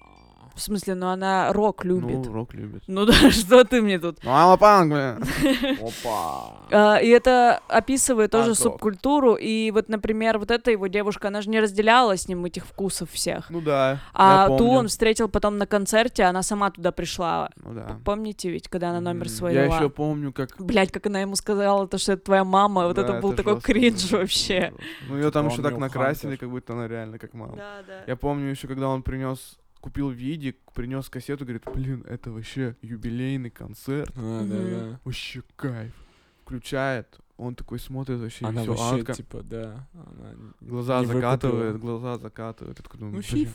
В смысле, ну она рок любит. Ну, рок любит. Ну да, что ты мне тут? Ну, Алапанк, бля. Опа. А, И это описывает тоже субкультуру. И вот, например, вот эта его девушка, она же не разделяла с ним этих вкусов всех. Ну да. А ту он встретил потом на концерте, она сама туда пришла. Ну да. Помните ведь, когда она номер свой Я еще помню, как... Блять, как она ему сказала, то, что это твоя мама, вот это был такой кринж вообще. Ну, ее там еще так накрасили, как будто она реально как мама. Да, да. Я помню еще, когда он принес, купил видик, принес кассету, говорит, блин, это вообще юбилейный концерт, А, да, да. вообще кайф. Включает, он такой смотрит вообще, Она всё, а вообще, такая типа, да. она глаза закатывает, выкупила. глаза закатывает. Я такой думаю, Ну, блин.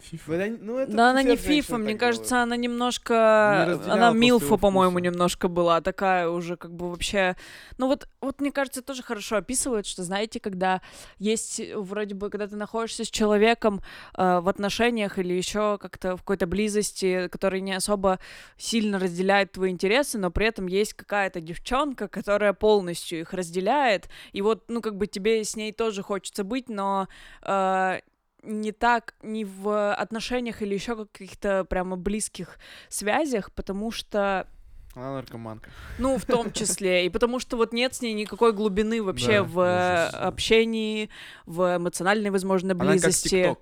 Фифа. Фифа. Ну, это Да, она не фифа, мне кажется, делают. она Не немножко... разделяла Она Милфа, по-моему, немножко была, такая уже как бы вообще... Ну вот, вот мне кажется, тоже хорошо описывает, что, знаете, когда есть вроде бы, когда ты находишься с человеком э, в отношениях или еще как-то в какой-то близости, который не особо сильно разделяет твои интересы, но при этом есть какая-то девчонка, которая полностью их разделяет, и вот, ну, как бы тебе с ней тоже хочется быть, но э, не так, не в отношениях или еще каких-то прямо близких связях, потому что, Она наркоманка. ну, в том числе, и потому что вот нет с ней никакой глубины вообще Да, в э, ужас, да. общении, в эмоциональной, возможно, Она как близости.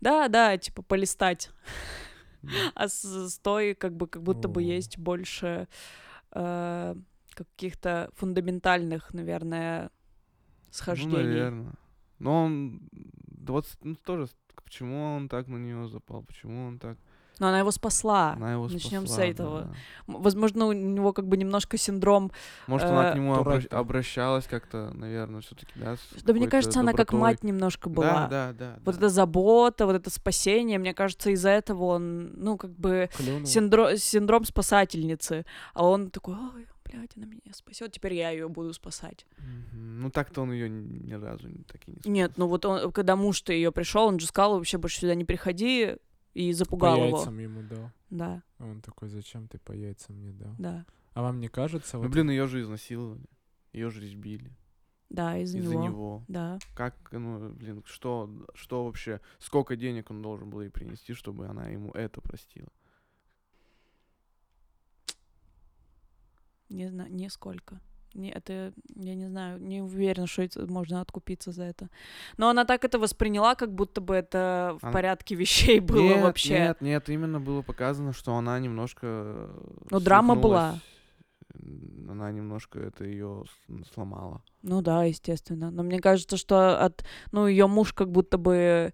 Да, да, типа полистать. Да. А с, с той как бы как будто бы О. есть больше э, каких-то фундаментальных, наверное, Ну, схождений. наверное. Но он... Да вот, ну, тоже, почему он так на нее запал, почему он так... Но она его спасла. Она его начнём с этого. да. Возможно, у него как бы немножко синдром Может, она Э, к нему Туретта. обращалась как-то, наверное, все-таки, да? Да мне кажется, она как добротой. мать немножко была. Да, да, да. Вот да. эта забота, вот это спасение, мне кажется, из-за этого он, ну, как бы Клюнул. синдро- синдром спасательницы. А он такой, ой, блядь, она меня спасет, теперь я ее буду спасать. Мгм. Ну, так-то он ее ни разу так и не спас. Нет, ну вот он, когда муж-то ее пришел, он же сказал, вообще больше сюда не приходи, и По запугал его. яйцам ему дал. Да, А Он такой, зачем ты по яйцам мне дал? да, А вам не кажется, Ну, вот блин, ее же изнасиловали. Ее же избили. да, из-за, Из-за него. него. Да. Как, ну, блин, что, что вообще, сколько денег он должен был ей принести, чтобы она ему это простила? Не знаю, нисколько. Не, это, я не знаю, не уверена, что это можно откупиться за это. Но она так это восприняла, как будто бы это в Она- порядке вещей было нет, вообще. Нет, нет, именно было показано, что она немножко... э, Ну, драма была. Она немножко это ее сломала. Ну да, естественно. Но мне кажется, что от, ну, ее муж как будто бы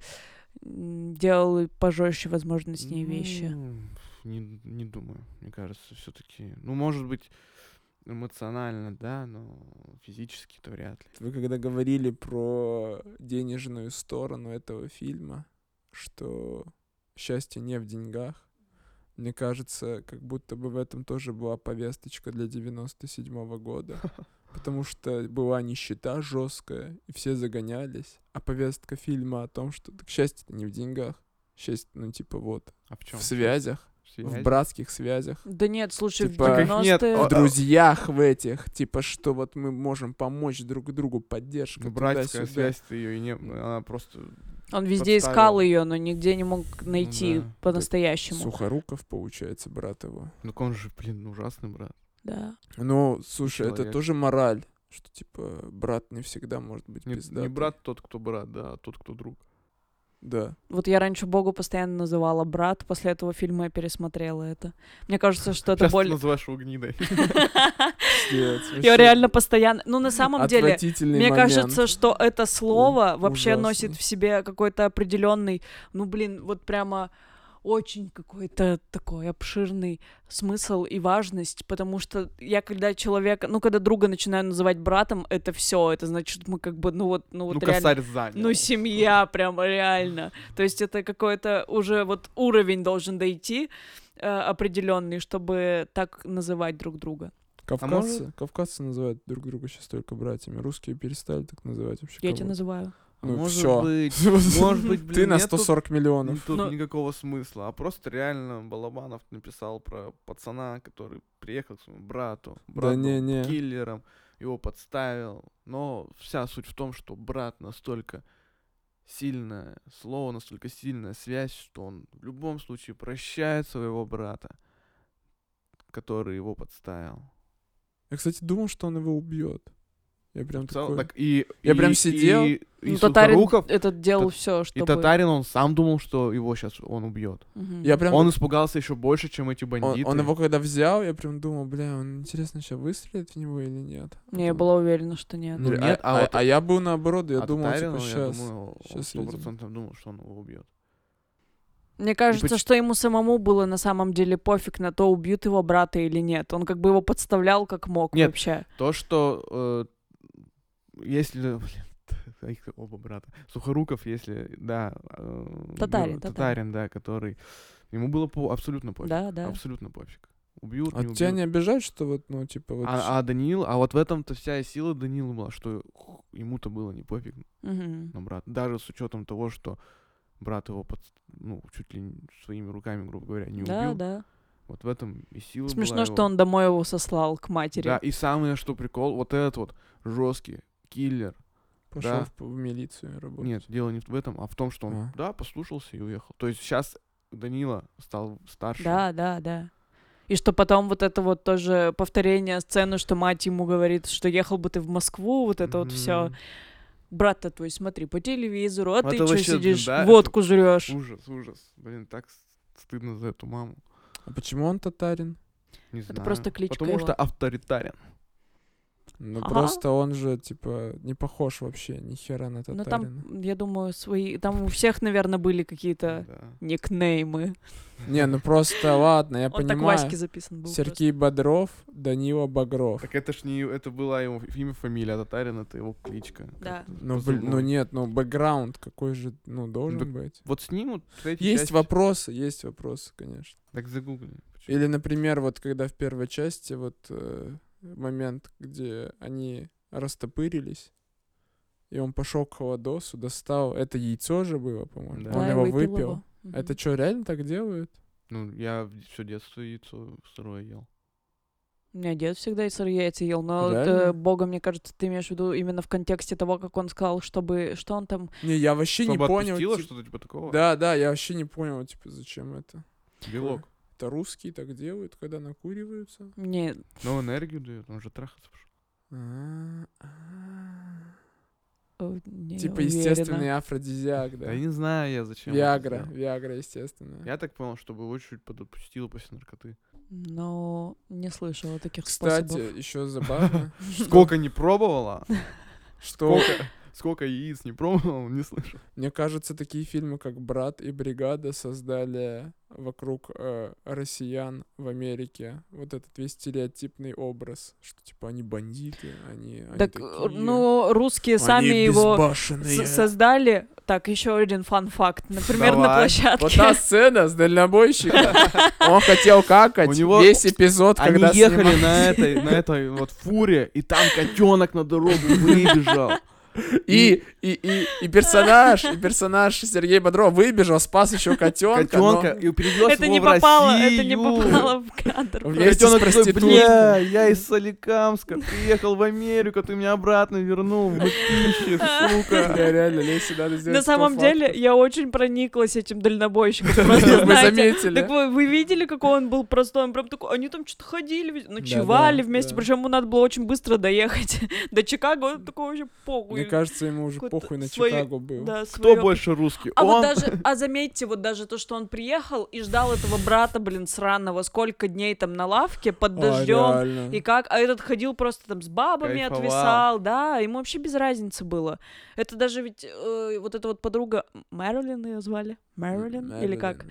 делал пожестче, возможно, с ней вещи. Не, не думаю. Мне кажется, все-таки. Ну, может быть, эмоционально, да, но физически-то вряд ли. Вы когда говорили про денежную сторону этого фильма, что счастье не в деньгах, мне кажется, как будто бы в этом тоже была повесточка для 97 года. Потому что была нищета жесткая, и все загонялись. А повестка фильма о том, что так счастье не в деньгах. Счастье, ну, типа вот, А в чем? в связях, в братских связях. Да нет, слушай, Типа- в Так их нет, 90-е... а- в друзьях в этих, типа, что вот мы можем помочь друг другу, поддержка, Ну, братская туда-сюда. связь ее и не... Она просто... Он везде искал подставила. ее, но нигде не мог найти да. по-настоящему. Сухоруков, получается, брат его. Ну, он же, блин, ужасный брат. Да. Ну, слушай, это Человек. тоже мораль, что, типа, брат не всегда может быть Не, не брат тот, кто брат, да, а тот, кто друг. Да. Вот я раньше Богу постоянно называла брат, после этого фильма я пересмотрела это. Мне кажется, что это Сейчас ты более... называешь его гнидой. Я реально постоянно... Ну, на самом деле, мне кажется, что это слово вообще носит в себе какой-то определенный, ну, блин, вот прямо очень какой-то такой обширный смысл и важность, потому что я когда человека, ну, когда друга начинаю называть братом, это все, это значит, мы как бы, ну вот, ну вот Ну, реально... занял. Ну, семья, прямо реально. То есть это какой-то уже вот уровень должен дойти э, определенный, чтобы так называть друг друга. Кавказцы, может- кавказцы называют друг друга сейчас только братьями. Русские перестали так называть вообще. Я кого-то. тебя называю. А Ну, может всё. быть, может быть, блин, Ты на нет тут- 140 миллионов. Тут Ну- никакого смысла, а просто реально Балабанов написал про пацана, который приехал к своему брату. Брат был не-не. киллером, его подставил. Но вся суть в том, что брат настолько сильное слово, настолько сильная связь, что он в любом случае прощает своего брата, который его подставил. Я, кстати, думал, что он его убьет. Я прям В целом, такой... так и, Я и- прям сидел. И, и Ну, татарин Сухоруков, этот делал Та- все, и чтобы... татарин, он сам думал, что его сейчас он убьет. Мгм. Я прям... Он испугался еще больше, чем эти Он, бандиты. он его когда взял, я прям думал, бля, он интересно сейчас выстрелит в него или нет. Не, я была уверена, что нет. Ну, а, нет, а а- вот- а я был наоборот, я а думал, татарин, типа, я сейчас. думаю, он щас сто видим. процентов думал, что он его убьет. Мне кажется, поч- что ему самому было на самом деле пофиг на то, убьют его брата или нет. Он как бы его подставлял как мог Нет. вообще. То, что э, если, блин, их оба брата, Сухоруков, если, да, э, Татарин, бю- татарин. татарин, да, который, ему было по, абсолютно пофиг, Да, да. абсолютно пофиг. Убьют, А не тебя убьют. не обижает, что вот, ну, типа, вот... А, а Даниил, а вот в этом-то вся сила Данила была, что ему-то было не пофиг Мгм. на брата. Даже с учетом того, что брат его под, ну, чуть ли не своими руками, грубо говоря, не Да, убил. да. Вот в этом и сила Смешно, была что его. он домой его сослал к матери. Да, и самое, что прикол, вот этот вот жесткий киллер. Пошел да. в, в милицию работать. Нет, дело не в этом, а в том, что он, А. да, послушался и уехал. То есть сейчас Данила стал старше. Да, да, да. И что потом вот это вот тоже повторение сцены, что мать ему говорит, что ехал бы ты в Москву, вот это вот все. Брат-то твой, смотри, по телевизору, а Это ты что сидишь, да, водку жрешь. Ужас, ужас. Блин, так стыдно за эту маму. А почему он татарин? Не знаю. просто кличка Потому его. что авторитарен. Ну, Ага. просто он же, типа, не похож вообще ни хера на Ну татарина. там, я думаю, свои... Там у всех, наверное, были какие-то Да. никнеймы. Не, ну просто, ладно, я Он так понимаю. Ваське записан был. Сергей Бодров, Данила Багров. Так это ж не это была его имя, фамилия, а Татарин это его кличка. Да. Ну, блин, ну нет, ну бэкграунд какой же, ну, должен Так быть. Вот с ним вот Есть часть- вопросы, есть вопросы, конечно. Так загугли. Или, например, вот когда в первой части вот э, момент, где они растопырились, и он пошел к холодосу, достал, это яйцо же было, по-моему, Да. он Да, его выпил выпил. его. Это что, реально так делают? Ну, я все детство яйцо сырое ел. У меня дед всегда и сырые яйца ел, но это, Реально? бога, мне кажется, ты имеешь в виду именно в контексте того, как он сказал, чтобы... Что он там... Не, я вообще не Чтобы понял. отпустило тип- что-то типа такого? Да, да, я вообще не понял, типа, зачем это. Белок. Это русские так делают, когда накуриваются. Не, Но энергию дает, он же трахаться пошел. А, а. Типа естественный афродизиак, да. Да я не знаю я зачем. Виагра. Виагра, естественно. Я так понял, чтобы его чуть подопустило после наркоты. Но не слышала таких Кстати, способов. еще забавно, Сколько не пробовала, что сколько, яиц не пробовал, не слышал. мне кажется, такие фильмы, как «Брат» и «Бригада» создали вокруг э, россиян в Америке вот этот весь стереотипный образ, что типа они бандиты, они, они Так, такие, ну, русские они сами его безбашенные». с- создали. Так, еще один фан-факт. Например, на Давай. площадке. Вот та сцена с дальнобойщиком. Он хотел какать У него- весь эпизод, Они когда ехали снимали. на этой, на этой вот фуре, и там котенок на дорогу выбежал. И, и, и, и персонаж, и персонаж Сергей Бодров выбежал, спас еще котенка. Котенка, и привез Это его не в попало, это не Россию. попало в кадр. Вместе с Котенок такой, проституткой. бля, я из Соликамска приехал в Америку, ты меня обратно вернул, мытищик, сука. Да, реально, Лесе надо сделать На самом деле, я очень прониклась этим дальнобойщиком. Просто, Вы заметили? Так вы, вы видели, какой он был простой? Он прям такой, они там что-то ходили, ночевали да, вместе, да. причем ему надо было очень быстро доехать до Чикаго, он такой вообще похуй. Мне кажется, ему уже похуй на свой- Чикаго был. Да, Кто своё- больше русский? А вот Он? даже, а заметьте, вот даже то, что он приехал и ждал этого брата, блин, сраного, сколько дней там на лавке под дождем, и как, а этот ходил просто там с бабами, Кайфовал. отвисал, да, ему вообще без разницы было. Это даже ведь э, вот эта вот подруга Мэрилин ее звали, Мэрилин или как?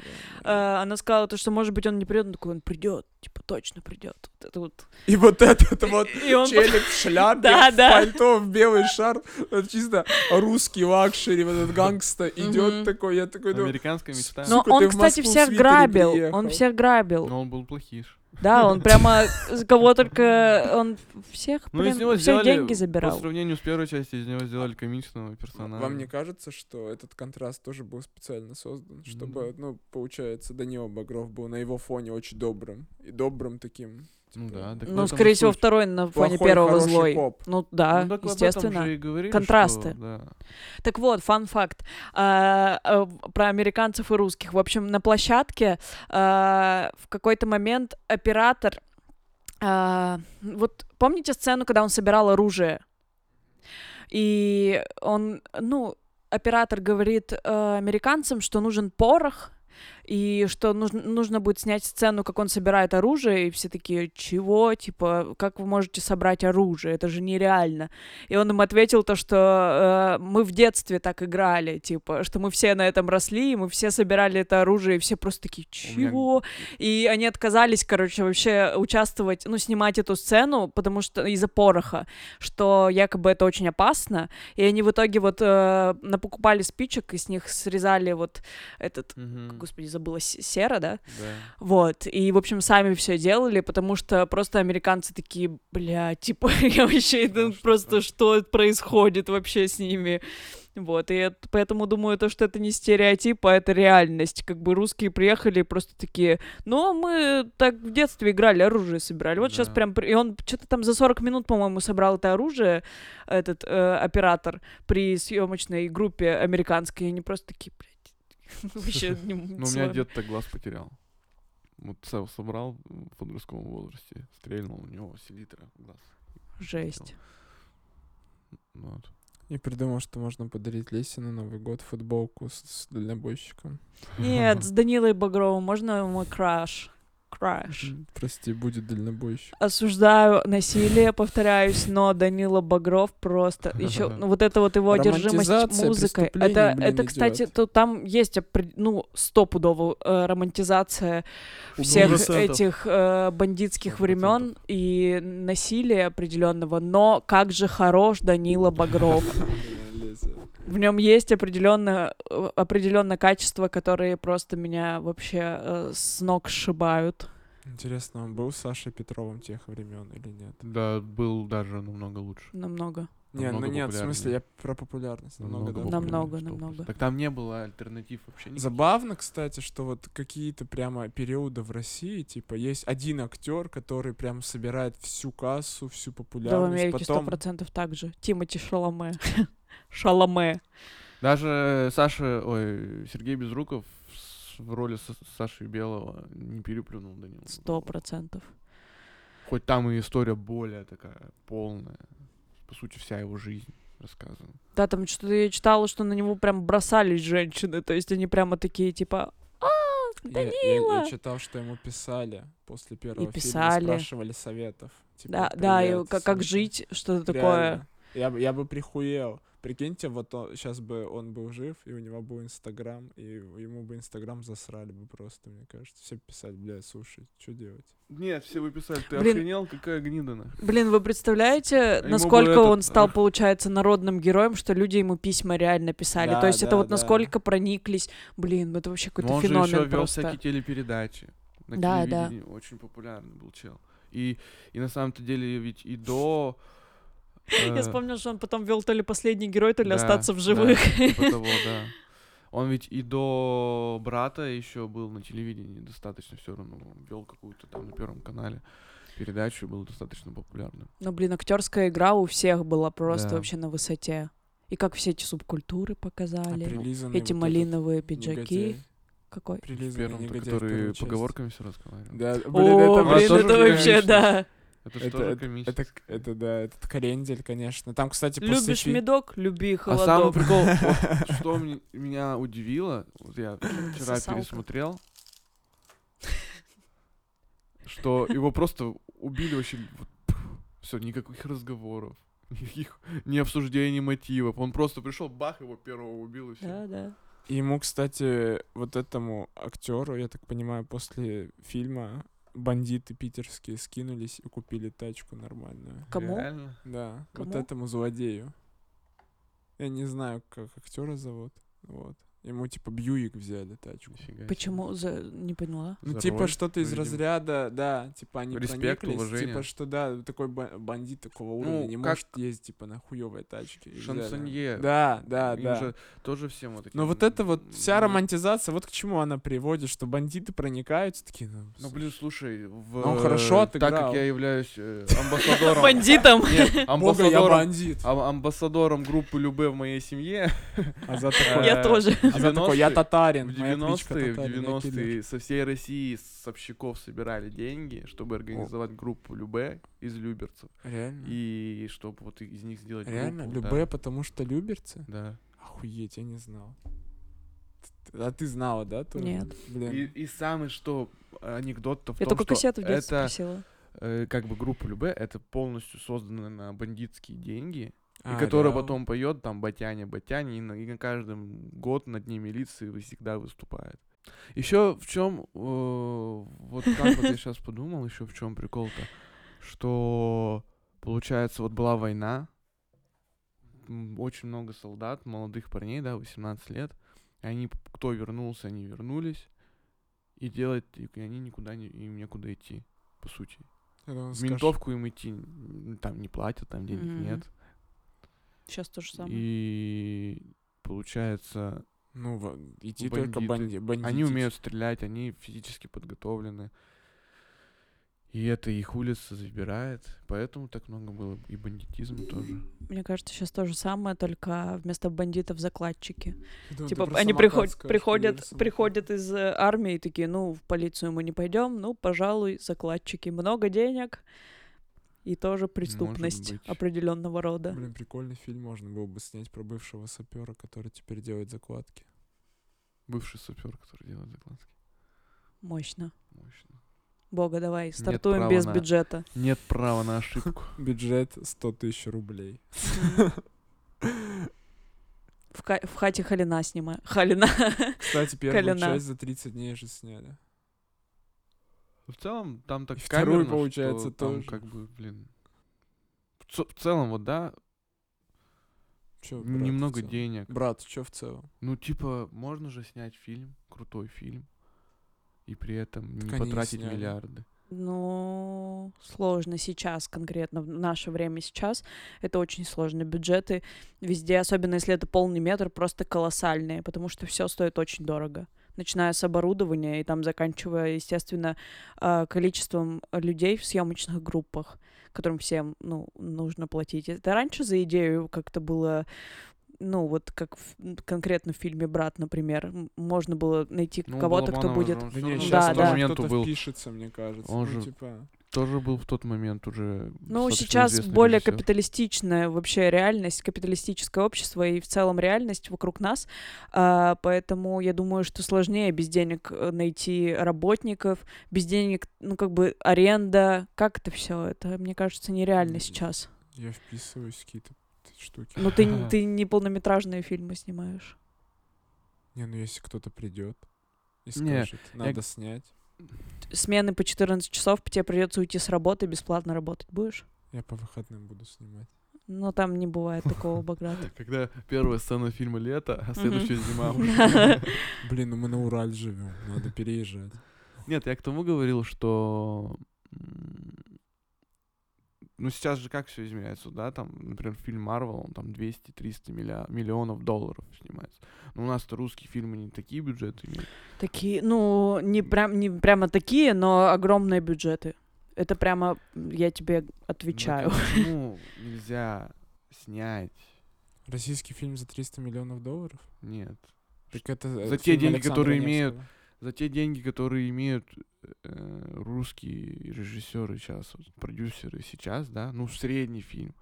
Да. Э, она сказала то, что может быть он не придет, он такой, он придет, типа точно придет. Вот это вот. И вот этот вот И он челик в шляпе, Да, в да. пальто, в белый шар. Чисто русский luxury, вот этот gangsta идет такой, я такой, ну, Американская мечта. Но Сука, он, кстати, всех грабил. Он всех грабил. Но он был плохиш. Да, он прямо с кого только он всех, Ну, из блин, него всех сделали, деньги по забирал. сравнению с первой частью, из него сделали комичного персонажа. Вам не кажется, что этот контраст тоже был специально создан, чтобы, ну, получается, Данила Багров был на его фоне очень добрым и добрым таким Ну типа, да, так Ну, скорее всего, суть. второй на фоне плохой, первого злой. коп. Ну да, Ну, так об этом естественно. же и говорили, Контрасты. что, да. Так вот, фан-факт а, а, в- про американцев и русских. В общем, на площадке а, в какой-то момент оператор... а, вот помните сцену, когда он собирал оружие? И он, ну, оператор говорит э, американцам, что нужен порох, и что нужно, нужно будет снять сцену, как он собирает оружие, и все такие, чего, типа, как вы можете собрать оружие, это же нереально. И он им ответил то, что э, мы в детстве так играли, типа, что мы все на этом росли, и мы все собирали это оружие, и все просто такие, чего? И они отказались, короче, вообще участвовать, ну, снимать эту сцену, потому что из-за пороха, что якобы это очень опасно, и они в итоге вот э, напокупали спичек, и с них срезали вот этот, Мгм. господи, забыла, сера, да? Да. Вот, и, в общем, сами все делали, потому что просто американцы такие, бля, типа, я вообще, это что просто что происходит вообще с ними? Вот, и это- поэтому думаю, то, что это не стереотип, а это реальность. Как бы русские приехали просто такие, ну, мы так в детстве играли, оружие собирали. Вот сейчас Да. прям... при- И он что-то там за 40 минут, по-моему, собрал это оружие, этот э, оператор, при съемочной группе американской. И они просто такие, вообще не Ну, у меня дед так глаз потерял. Вот со- собрал в подростковом возрасте, стрельнул, у него селитра глаз. Жесть. Вот. И придумал, что можно подарить Лесе на Новый год футболку с, с дальнобойщиком. Нет, с Данилой Багровым можно мой краш? Краш. Прости, будет дальнобойщик. Осуждаю насилие, повторяюсь, но Данила Багров просто еще ну, вот это вот его одержимость музыкой. Это, блин, это, кстати, идёт. то, там есть ну стопудово э, романтизация всех процентов. этих э, бандитских Сто времен и насилия определенного. Но как же хорош Данила Багров. В нем есть определенное определенное качество, которые просто меня вообще э, с ног сшибают. Интересно, он был Сашей Петровым тех времен или нет? Да, был даже намного лучше. Намного. Не, ну Намного нет, в смысле, я про популярность. Намного, да. Намного, сто намного. процентов. Так там не было альтернатив вообще никаких. Забавно, кстати, что вот какие-то прямо периоды в России, типа, есть один актер, который прям собирает всю кассу, всю Да, в популярность. Америке сто процентов так же. Тимати Шаломе. Шаломе. Даже Саша, ой, Сергей Безруков в роли Са- Саши Белого не переплюнул Данила. Сто процентов. Хоть там и история более такая полная. По сути, вся его жизнь рассказана. Да, там что-то я читала, что на него прям бросались женщины. То есть они прямо такие, типа, а, я, я- я Данила! читал, что ему писали после первого писали. фильма, спрашивали советов. Типа, Да, да, и «Привет, как, как жить, что-то такое. Реально». Я, бы- я бы прихуел. Прикиньте, вот сейчас бы он был жив, и у него был Инстаграм, и ему бы Инстаграм засрали бы просто, мне кажется. Все писали, бля, слушай, что делать? Нет, все вы писали, ты Блин. охренел, какая гнида нахуй. Блин, вы представляете, Ему бы насколько этот, он стал, получается, народным героем, что люди ему письма реально писали. Да, То есть это да, вот да. насколько прониклись. Блин, это вообще Но какой-то он же феномен еще вел просто. всякие телепередачи. На Да, да. телевидении очень популярный был чел. И, и на самом-то деле ведь и до... Я э, вспомнил, что он потом вел то ли последний герой, то ли остаться в живых. типа. Он ведь и до брата еще был на телевидении достаточно все равно. Вел какую-то там на Первом канале передачу и был достаточно популярным. Ну, блин, актерская игра у всех была просто Да. вообще на высоте. И как все эти субкультуры А показали. прилизанный эти вот малиновые пиджаки. негодяй. Какой? В Прилизанный первом, негодяй который поговорками все разговаривал. Да, блин, О, это, блин, это вообще, да. Это, же Это, тоже это, комично. это, это, да, этот Карендель, конечно. Там, кстати, после Любишь фи- медок, люби А самый холодок. прикол, вот что м- меня удивило, вот я вчера Сосалка. пересмотрел, что его просто убили вообще, все, никаких разговоров, никаких ни обсуждений мотивов. Он просто пришел, бах, его первого убил и все. Да, да. И Ему, кстати, вот этому актеру, я так понимаю, после фильма бандиты питерские скинулись и купили тачку нормальную. Кому? Реально? Да, Кому? вот этому злодею. Я не знаю, как актера зовут. Вот. Ему типа Бьюик взяли тачку. Нифига себе. Почему? За... Не поняла. Ну, За типа, роль, что-то из видимо. разряда, да, типа, они Респект, прониклись, уважение. типа, что, да, такой ба- бандит такого уровня Ну, не как- может ездить, типа, на хуёвой тачке. И взяли. Шансонье. Да, да, Им да. же тоже всем вот Но таким, вот это вот вся ну, романтизация, вот к чему она приводит, что бандиты проникаются, такие, ну, Ну, блин, слушай, в, Ну, он хорошо так отыграл. как я являюсь э, амбассадором... Бандитом. Нет, Бога, я амбассадором, бандит. ам- амбассадором группы Любе в моей семье. А за э, такой, Я тоже. А за такой, я 90-е татарин. В моя кличка 90-е, в Татарин, я киллер». 90-е со всей России с общаков собирали деньги, чтобы организовать группу Любе из люберцев. Реально? И чтобы вот из них сделать Реально? группу. да. Любе, потому что люберцы? Да. Охуеть, я не знал. А ты знала, да? тоже? Нет. Блин. И, и самый что анекдот-то в Я том, только что кассету в это просила. э, как бы группа Любе, это полностью создана на бандитские деньги, А, и которая реал? потом поет там Батяня, Батяня, и на, и на каждом год над ней милиции всегда выступает. Еще в чем, вот как вот я сейчас подумал, еще в чем прикол-то, что получается вот была война, очень много солдат, молодых парней, да, 18 лет, и они, кто вернулся, они вернулись, и делать, и они никуда не, им некуда идти, по сути. В ментовку им идти там не платят, там денег Мгм. нет. Сейчас то же самое. И получается, Ну, идти только Бандиты. банди, они умеют стрелять, они физически подготовлены. И это их улица забирает. Поэтому так много было и бандитизма тоже. Мне кажется, сейчас то же самое, только вместо бандитов закладчики. Ты Типа они приход- скажешь, приходят, приходят из э, армии и такие, ну, в полицию мы не пойдем, ну, пожалуй, закладчики. Много денег и тоже преступность определенного рода. Блин, прикольный фильм можно было бы снять про бывшего сапера, который теперь делает закладки. Бывший сапер, который делает закладки. Мощно. Мощно. Бога, давай, стартуем без на- бюджета. Нет права на ошибку. Бюджет 100 тысяч рублей. В, ка- в хате Халина снимаю. Халина. Кстати, первую часть за 30 дней же сняли. В целом, там так И камерно, получается, что там тоже. как бы, блин... В ц- в целом, вот, да, Чё, брат, немного денег. Брат, что в целом? Ну, типа, можно же снять фильм, крутой фильм, и при этом Так не потратить миллиарды. Ну, сложно сейчас конкретно, в наше время сейчас. Это очень сложно. Бюджеты везде, особенно если это полный метр, просто колоссальные, потому что все стоит очень дорого. Начиная с оборудования и там заканчивая, естественно, а, количеством людей в съемочных группах, которым всем ну, нужно платить. Это раньше за идею как-то было ну, вот как в- конкретно в фильме «Брат», например, можно было найти Ну, кого-то, кто будет... Да всё не, равно сейчас Да, да. моменту кто-то был, впишется, мне кажется. Он ну, же типа... тоже был в тот момент уже Ну, сейчас более режиссер. капиталистичная вообще реальность, капиталистическое общество и в целом реальность вокруг нас, а, поэтому я думаю, что сложнее без денег э, найти работников, без денег, ну, как бы аренда, как это все, это, мне кажется, нереально сейчас. Я вписываюсь в какие-то т- штуки. Ну, ты, ты не полнометражные фильмы снимаешь. Не, ну если кто-то придет и Не, скажет, надо снять, Смены по 14 часов, тебе придется уйти с работы, бесплатно работать будешь? я по выходным буду снимать. Но там не бывает такого, Баграт. Когда первая сцена фильма «Лето», а следующая зима уже. Блин, ну мы на Урале живем, надо переезжать. Нет, я к тому говорил, что... Ну, сейчас же как все изменяется, да, там, например, фильм Марвел, он там 200-300 милля- миллионов долларов снимается. Но у нас-то русские фильмы не такие бюджеты имеют. Такие, ну, не, прям, не прямо такие, но огромные бюджеты. Это прямо, я тебе отвечаю. Ну, Почему нельзя снять? Российский фильм за 300 миллионов долларов? Нет. Так это э, За те деньги, Александра которые имеют Невского. За те деньги, которые имеют русские режиссеры сейчас, вот, продюсеры сейчас, да, ну, средний фильм,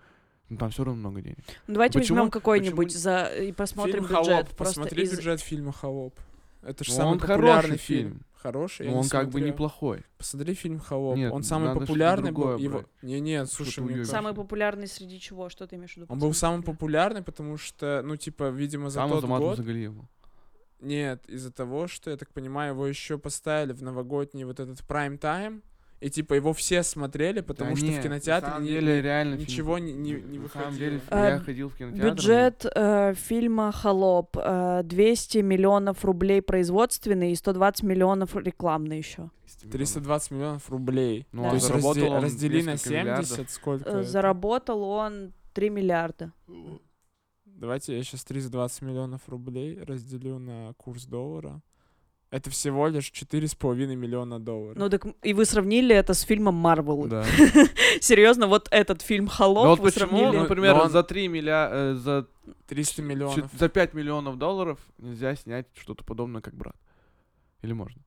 ну, там все равно много денег. Ну, давайте Почему- возьмем какой-нибудь почему- за и посмотрим Фильм бюджет. «Холоп», Просто посмотри из- бюджет фильма «Холоп». Это же Ну, самый он популярный хороший фильм. фильм. Хороший, не он как бы неплохой. Посмотри фильм «Холоп». Нет, он самый популярный был. Его... брать. Не-не, слушай, мне кажется, Самый популярный среди чего? Что ты имеешь в виду? Он был самым популярным? популярный, потому что, ну, типа, видимо, за Сам тот год... Нет, из-за того, что, я так понимаю, его еще поставили в новогодний вот этот прайм-тайм, и типа его все смотрели, потому Да что не, в кинотеатре на самом деле ни- реально фильм- ничего не, не, на не на самом деле А, я ходил в кинотеатр. Бюджет э, фильма «Холоп» э, 200 миллионов рублей производственный и 120 миллионов рекламный еще. 320 миллионов рублей. Ну, Да. То а есть разде- раздели на несколько миллиардов. 70, сколько? Э? Заработал он 3 миллиарда. Давайте я сейчас 320 миллионов рублей разделю на курс доллара. Это всего лишь 4,5 миллиона долларов. Ну так и вы сравнили это с фильмом Марвел. Да. Серьезно, вот этот фильм «Холоп» Ну вот вы почему, сравнили? например, Но он- за 3 миллиарда, за, 300 чё- миллионов. за 5 миллионов долларов нельзя снять что-то подобное, как брат? Или можно?